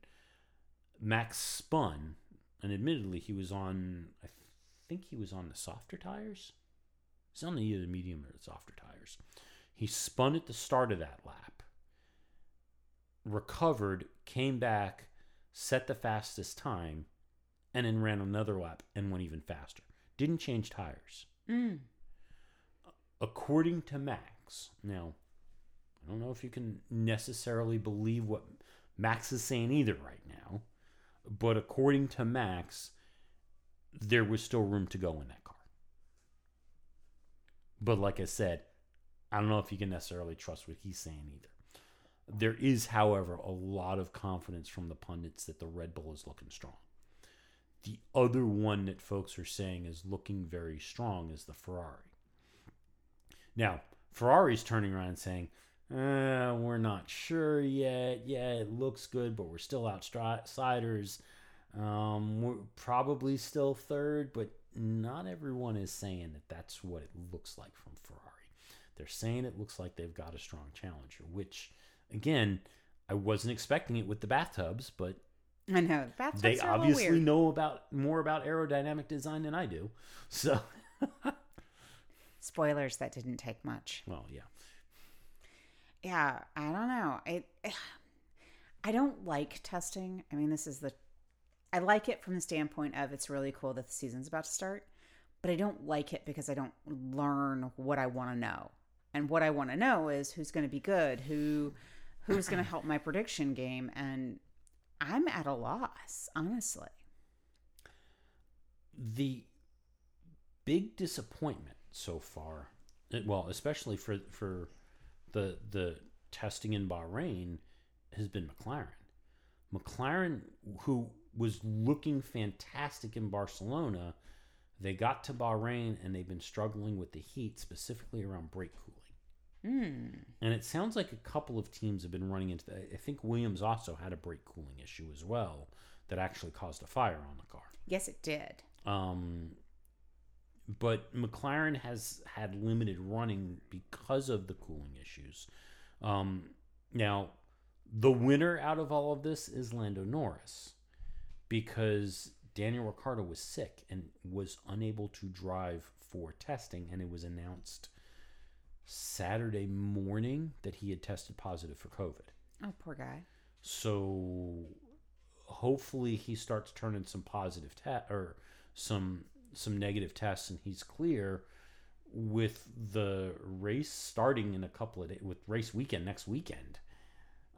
Max spun, and admittedly, he was on, I think he was on the softer tires. He's on the either medium or the softer tires. He spun at the start of that lap, recovered, came back, set the fastest time, and then ran another lap and went even faster. Didn't change tires Mm. according to Max. Now, I don't know if you can necessarily believe what Max is saying either right now, but according to Max, there was still room to go in that. But like I said, I don't know if you can necessarily trust what he's saying either. There is, however, a lot of confidence from the pundits that the Red Bull is looking strong. The other one that folks are saying is looking very strong is the Ferrari. Now, Ferrari's turning around and saying, uh, we're not sure yet. Yeah, it looks good, but we're still outsiders. Um, we're probably still third, but not everyone is saying that that's what it looks like from Ferrari. They're saying it looks like they've got a strong challenger, which, again, I wasn't expecting it with the bathtubs, but I know bathtubs they a little obviously weird. know about more about aerodynamic design than I do. So, Spoilers that didn't take much. well, yeah. Yeah, I don't know. It I don't like testing. I mean, this is the I like it from the standpoint of it's really cool that the season's about to start, but I don't like it because I don't learn what I want to know. And what I want to know is who's going to be good, who who's going to help my prediction game and I'm at a loss, honestly. the big disappointment so far, eh, well, especially for for the the testing in Bahrain, has been McLaren. McLaren, who was looking fantastic in Barcelona, they got to Bahrain and they've been struggling with the heat, specifically around brake cooling. Hmm. And it sounds like a couple of teams have been running into that. I think Williams also had a brake cooling issue as well that actually caused a fire on the car. Yes, it did. Um, but McLaren has had limited running because of the cooling issues. Um, now, the winner out of all of this is Lando Norris because Daniel Ricciardo was sick and was unable to drive for testing, and it was announced Saturday morning that he had tested positive for COVID. Oh, poor guy. So hopefully he starts turning some positive te- or some some negative tests and he's clear with the race starting in a couple of days with race weekend next weekend.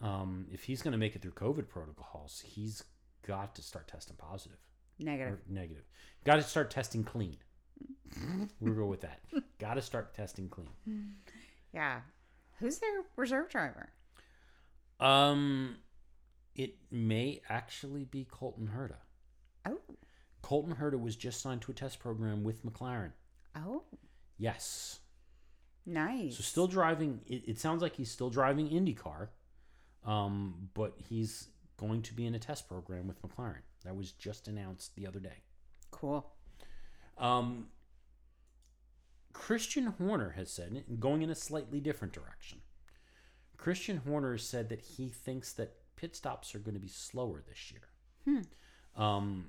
Um, if he's going to make it through COVID protocols, he's got to start testing positive. Negative. or negative. Got to start testing clean. we'll go with that. Got to start testing clean. Yeah. Who's their reserve driver? Um, it may actually be Colton Herta. Oh. Colton Herta was just signed to a test program with McLaren. Oh, Yes. nice. So still driving. It, it sounds like he's still driving IndyCar, um, but he's going to be in a test program with McLaren. That was just announced the other day. cool. Um, Christian Horner has said, going in a slightly different direction. Christian Horner has said that he thinks that pit stops are going to be slower this year. Um,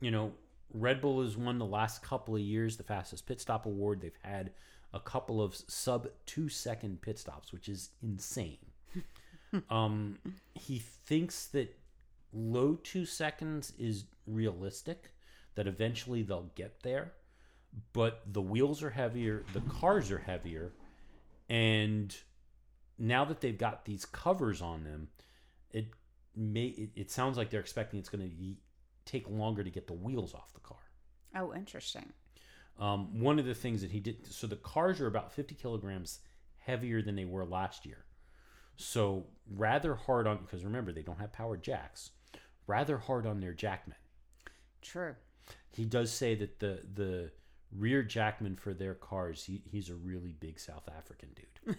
you know, Red Bull has won the last couple of years the fastest pit stop award. They've had a couple of sub two second pit stops, which is insane. Um, he thinks that low two seconds is realistic, that eventually they'll get there, but the wheels are heavier, the cars are heavier, and now that they've got these covers on them, it may it, it sounds like they're expecting it's going to take longer to get the wheels off the car. Oh, interesting. Um, one of the things that he did, so the cars are about 50 kilograms heavier than they were last year. So rather hard on, because remember, they don't have power jacks, rather hard on their jackmen. True. He does say that the, the rear jackman for their cars, he, he's a really big South African dude.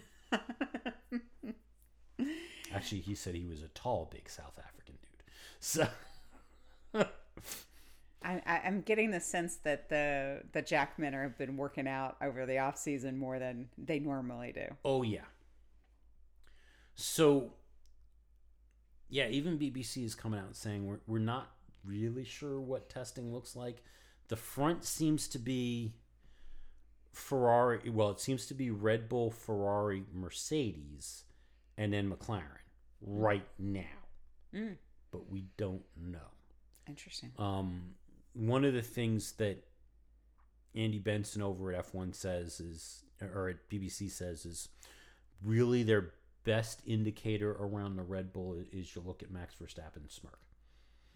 Actually, he said he was a tall, big South African dude. So. I, I'm getting the sense that the the Jackmen have been working out over the off season more than they normally do. Oh yeah. So yeah, even BBC is coming out and saying we're we're not really sure what testing looks like. The front seems to be Ferrari, well, it seems to be Red Bull, Ferrari, Mercedes, and then McLaren right now. Mm. But we don't know. Interesting. Um, one of the things that Andy Benson over at F1 says is, or at BBC says, is really their best indicator around the Red Bull is you look at Max Verstappen smirk.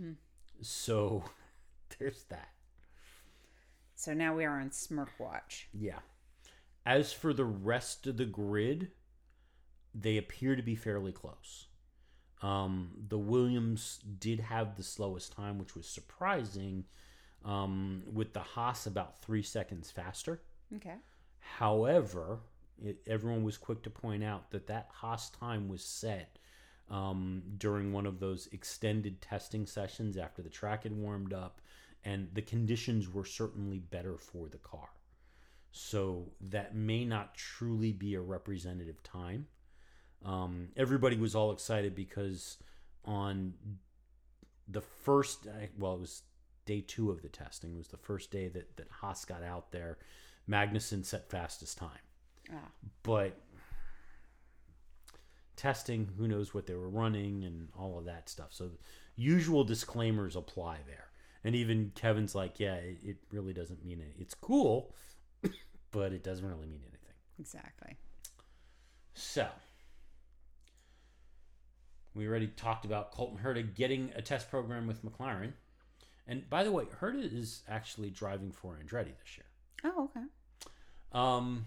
Hmm. So there's that. So now we are on Smirk Watch. Yeah. As for the rest of the grid, they appear to be fairly close. Um, the Williams did have the slowest time, which was surprising, um, with the Haas about three seconds faster. Okay. However, it, everyone was quick to point out that that Haas time was set um, during one of those extended testing sessions after the track had warmed up, and the conditions were certainly better for the car. So that may not truly be a representative time. Um, everybody was all excited because on the first, well, it was day two of the testing. It was the first day that that Haas got out there. Magnussen set fastest time, Ah. but testing, who knows what they were running and all of that stuff. So usual disclaimers apply there. And even Kevin's like, yeah, it, it really doesn't mean it. It's cool, but it doesn't really mean anything. Exactly. So, we already talked about Colton Herta getting a test program with McLaren. And by the way, Herta is actually driving for Andretti this year. Oh, okay. Um,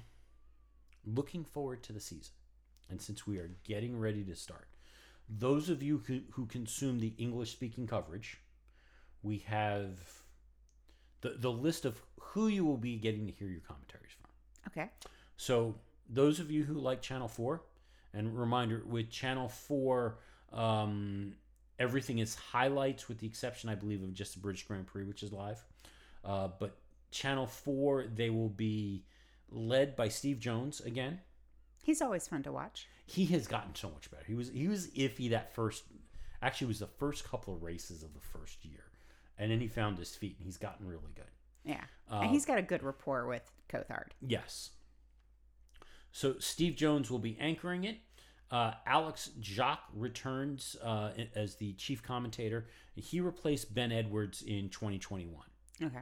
looking forward to the season. And since we are getting ready to start, those of you who, who consume the English speaking coverage, we have the, the list of who you will be getting to hear your commentaries from. Okay. So those of you who like Channel Four, and reminder with Channel Four, um, everything is highlights with the exception, I believe, of just the British Grand Prix, which is live. Uh, but Channel Four, they will be led by Steve Jones again. He's always fun to watch. He has gotten so much better. He was he was iffy that first, actually, it was the first couple of races of the first year, and then he found his feet, and he's gotten really good. Yeah. Uh, and he's got a good rapport with Coulthard. Yes. So Steve Jones will be anchoring it. Uh, Alex Jacques returns uh, as the chief commentator. He replaced Ben Edwards in 2021. Okay.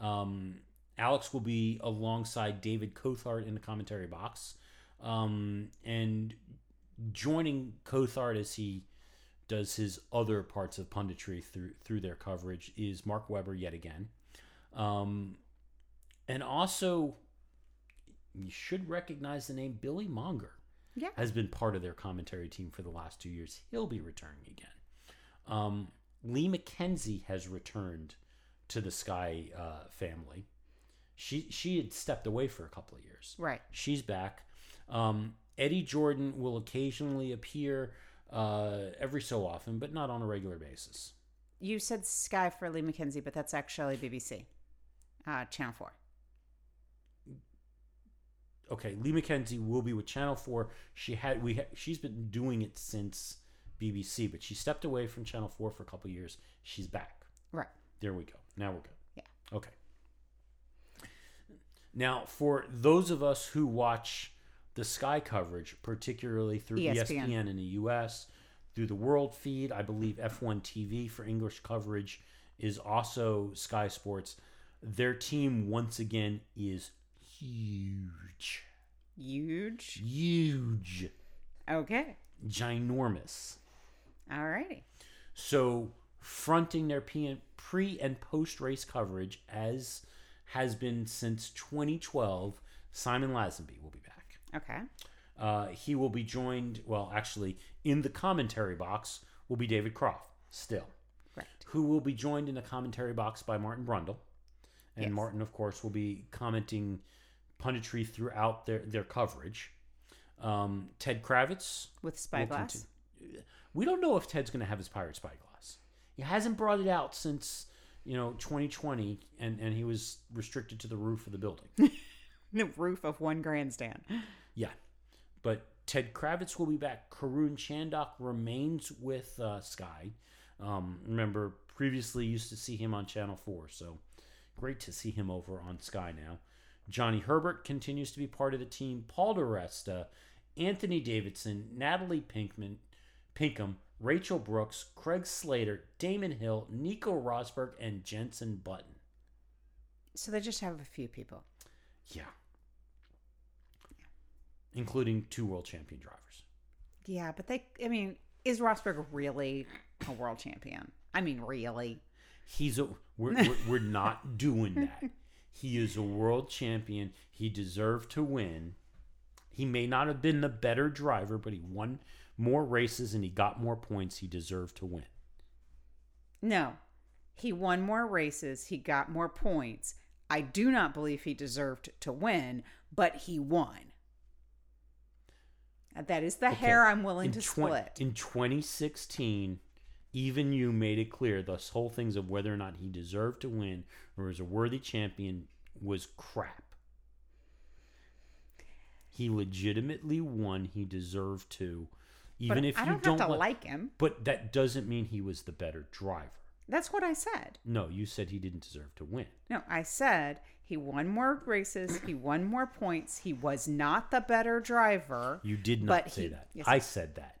Um, Alex will be alongside David Coulthard in the commentary box. Um, and joining Coulthard as he does his other parts of punditry through through their coverage is Mark Webber yet again. Um, and also, you should recognize the name Billy Monger Yeah. has been part of their commentary team for the last two years. He'll be returning again. Um, Lee McKenzie has returned to the Sky uh, family. She she had stepped away for a couple of years. Right. She's back. Um, Eddie Jordan will occasionally appear uh, every so often, but not on a regular basis. You said Sky for Lee McKenzie, but that's actually BBC, uh, Channel 4. Okay, Lee McKenzie will be with Channel Four. She had we ha- she's been doing it since BBC, but she stepped away from Channel Four for a couple of years. She's back. Right. There we go. Now we're good. Yeah. Okay. Now, for those of us who watch the Sky coverage, particularly through ESPN. ESPN, in the US, through the World feed, I believe F1 TV for English coverage is also Sky Sports. Their team, once again, is huge. Huge. Huge. Okay. Ginormous. All righty. So, fronting their pre and post race coverage, as has been since 2012, Simon Lazenby will be back. Okay. Uh, he will be joined, well, actually, in the commentary box will be David Croft, still, Right. who will be joined in the commentary box by Martin Brundle. And Yes. Martin, of course, will be commenting punditry throughout their, their coverage. Um, Ted Kravitz With Spyglass. We don't know if Ted's going to have his pirate spyglass. He hasn't brought it out since you know 2020, and and he was restricted to the roof of the building. The roof of one grandstand. yeah, but Ted Kravitz will be back. Karun Chandok remains with uh, Sky. Um, remember, previously used to see him on Channel Four, so great to see him over on Sky now. Johnny Herbert continues to be part of the team. Paul di Resta, Anthony Davidson, Natalie Pinkman, Pinkham, Rachel Brooks, Craig Slater, Damon Hill, Nico Rosberg, and Jensen Button. So they just have a few people. Yeah. Including two world champion drivers. Yeah, but they, I mean, is Rosberg really a world champion? I mean, really? He's a we're, we're, we're not doing that. He is a world champion. He deserved to win. He may not have been the better driver, but he won more races and he got more points. He deserved to win. No. He won more races. He got more points. I do not believe he deserved to win, but he won. Uh, that is the hair I'm willing in to twen- split. in 2016 even you made it clear this whole things of whether or not he deserved to win or was a worthy champion was crap he legitimately won he deserved to even but if I you don't, don't have to li- like him. but that doesn't mean he was the better driver That's what I said. no you said he didn't deserve to win No, I said he won more races. He won more points. He was not the better driver. you did not say he- that yes, i said that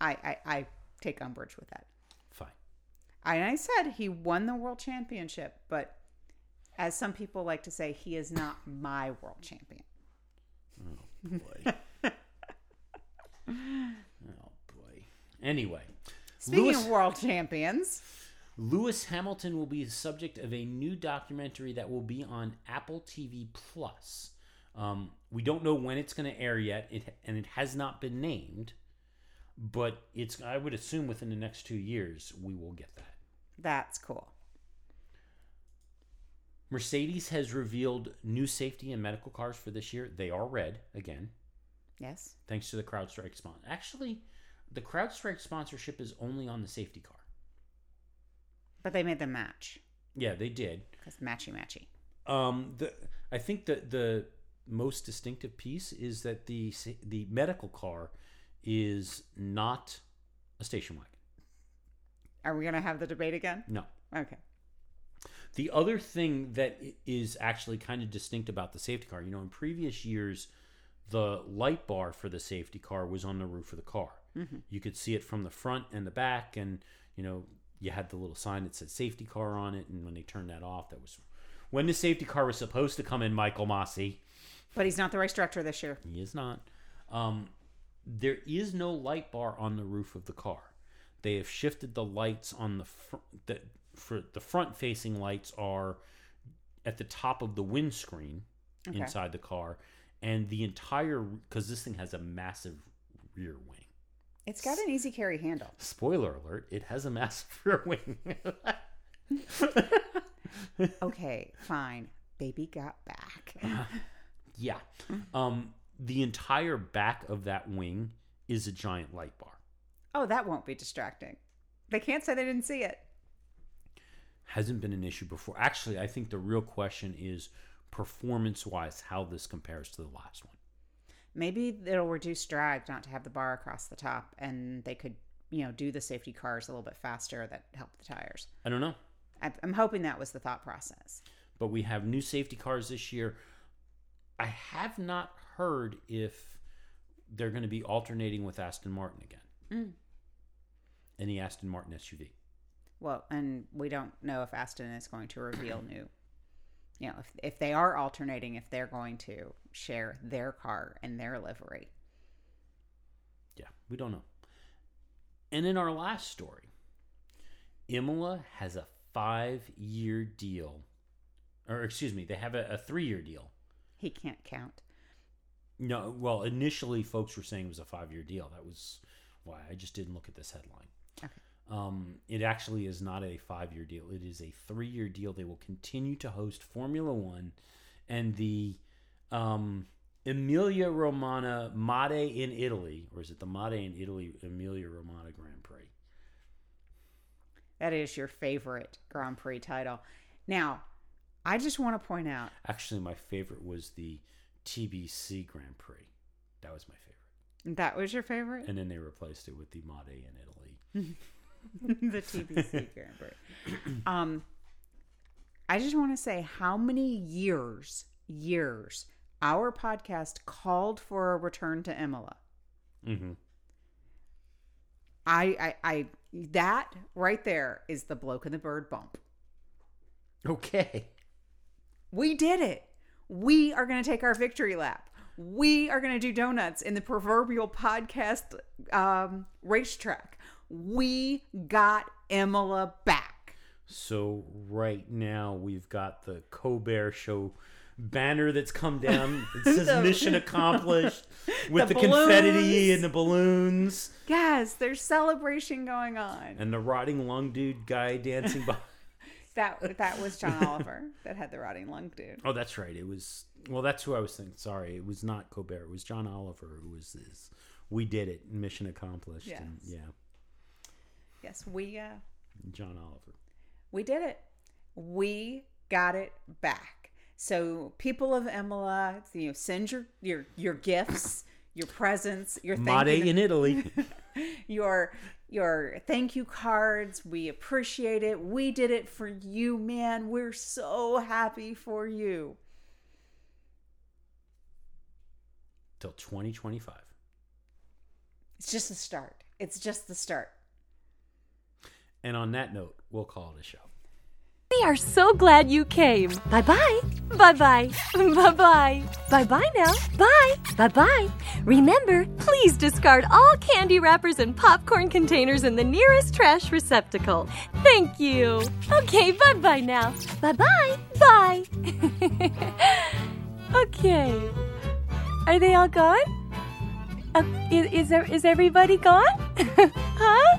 I, I, I take umbrage with that. fine I, I said he won the world championship, but as some people like to say, he is not my world champion. Oh boy oh boy anyway Speaking Lewis- of world champions, Lewis Hamilton will be the subject of a new documentary that will be on Apple TV Plus. Um, we don't know when it's going to air yet, it, and it has not been named. But it's I would assume within the next two years we will get that. that's cool. Mercedes has revealed new safety and medical cars for this year. They are red again, Yes. thanks to the CrowdStrike sponsor. Actually, the CrowdStrike sponsorship is only on the safety car. But they made them match Yeah, they did. because matchy matchy. Um, the I think that the most distinctive piece is that the the medical car is not a station wagon. Are we going to have the debate again? No. Okay. The other thing that is actually kind of distinct about the safety car, you know, in previous years, the light bar for the safety car was on the roof of the car. You could see it from the front and the back, and you know, you had the little sign that said safety car on it. And when they turned that off, that was when the safety car was supposed to come in. Michael Masi. But he's not the race director this year. He is not. Um, there is no light bar on the roof of the car. They have shifted the lights on the front. The, for the front facing lights are at the top of the windscreen Okay. inside the car, and the entire because this thing has a massive rear wing. It's got an easy carry handle. Spoiler alert: it has a massive rear wing. Okay, fine. Baby got back. yeah, um, the entire back of that wing is a giant light bar. Oh, that won't be distracting. They can't say they didn't see it. hasn't been an issue before. Actually, I think the real question is performance wise how this compares to the last one. Maybe it'll reduce drag not to have the bar across the top, and they could, you know, do the safety cars a little bit faster that help the tires. I don't know. I'm hoping that was the thought process. But we have new safety cars this year. I have not heard if they're going to be alternating with Aston Martin again. Mm. Any Aston Martin SUV. Well, and we don't know if Aston is going to reveal new. You know, if, if they are alternating, if they're going to share their car and their livery. Yeah, we don't know. And in our last story, Imola has a five year deal. Or, excuse me, they have a, a three year deal He can't count. No, well, initially folks were saying it was a five year deal. That was why I just didn't look at this headline. Okay. Um, it actually is not a five year deal. It is a three year deal. They will continue to host Formula One and the um, Emilia Romagna Made in Italy, or is it the Made in Italy Emilia Romagna Grand Prix? That is your favorite Grand Prix title. Now, I just want to point out Actually, my favorite was the TBC Grand Prix. That was my favorite. that was your favorite? And then they replaced it with the Made in Italy. the TBC Grand Prix. Um, I just want to say how many years, years, our podcast called for a return to Imola. Mm-hmm. I, I, I, that right there is the bloke in the bird bump. Okay. We did it. We are going to take our victory lap. We are going to do donuts in the proverbial podcast um, racetrack. We got Imola back. So right now we've got the Colbert Show banner that's come down. It says The- "Mission accomplished" with the, The confetti and the balloons, Yes, there's celebration going on. and the rotting lung dude guy dancing by. That that was John Oliver that had the rotting lung dude. Oh, that's right. It was well. That's who I was thinking. Sorry, it was not Colbert. It was John Oliver who was this. We did it. Mission accomplished. And yeah, Yes, we uh John Oliver. we did it. We got it back. So people of Imola, you know, send your your your gifts, your presents, your thank Made you in Italy. your your thank you cards. We appreciate it. We did it for you, man. We're so happy for you. Till 2025. It's just the start. It's just the start. And on that note, we'll call it a show. We are so glad you came. Bye bye. Bye bye. Bye bye. Bye bye now. Bye. Bye bye. Remember, please discard all candy wrappers and popcorn containers in the nearest trash receptacle. Thank you. Okay, bye bye now. Bye bye. Bye. okay. Are they all gone? Uh, is, is, is everybody gone? huh?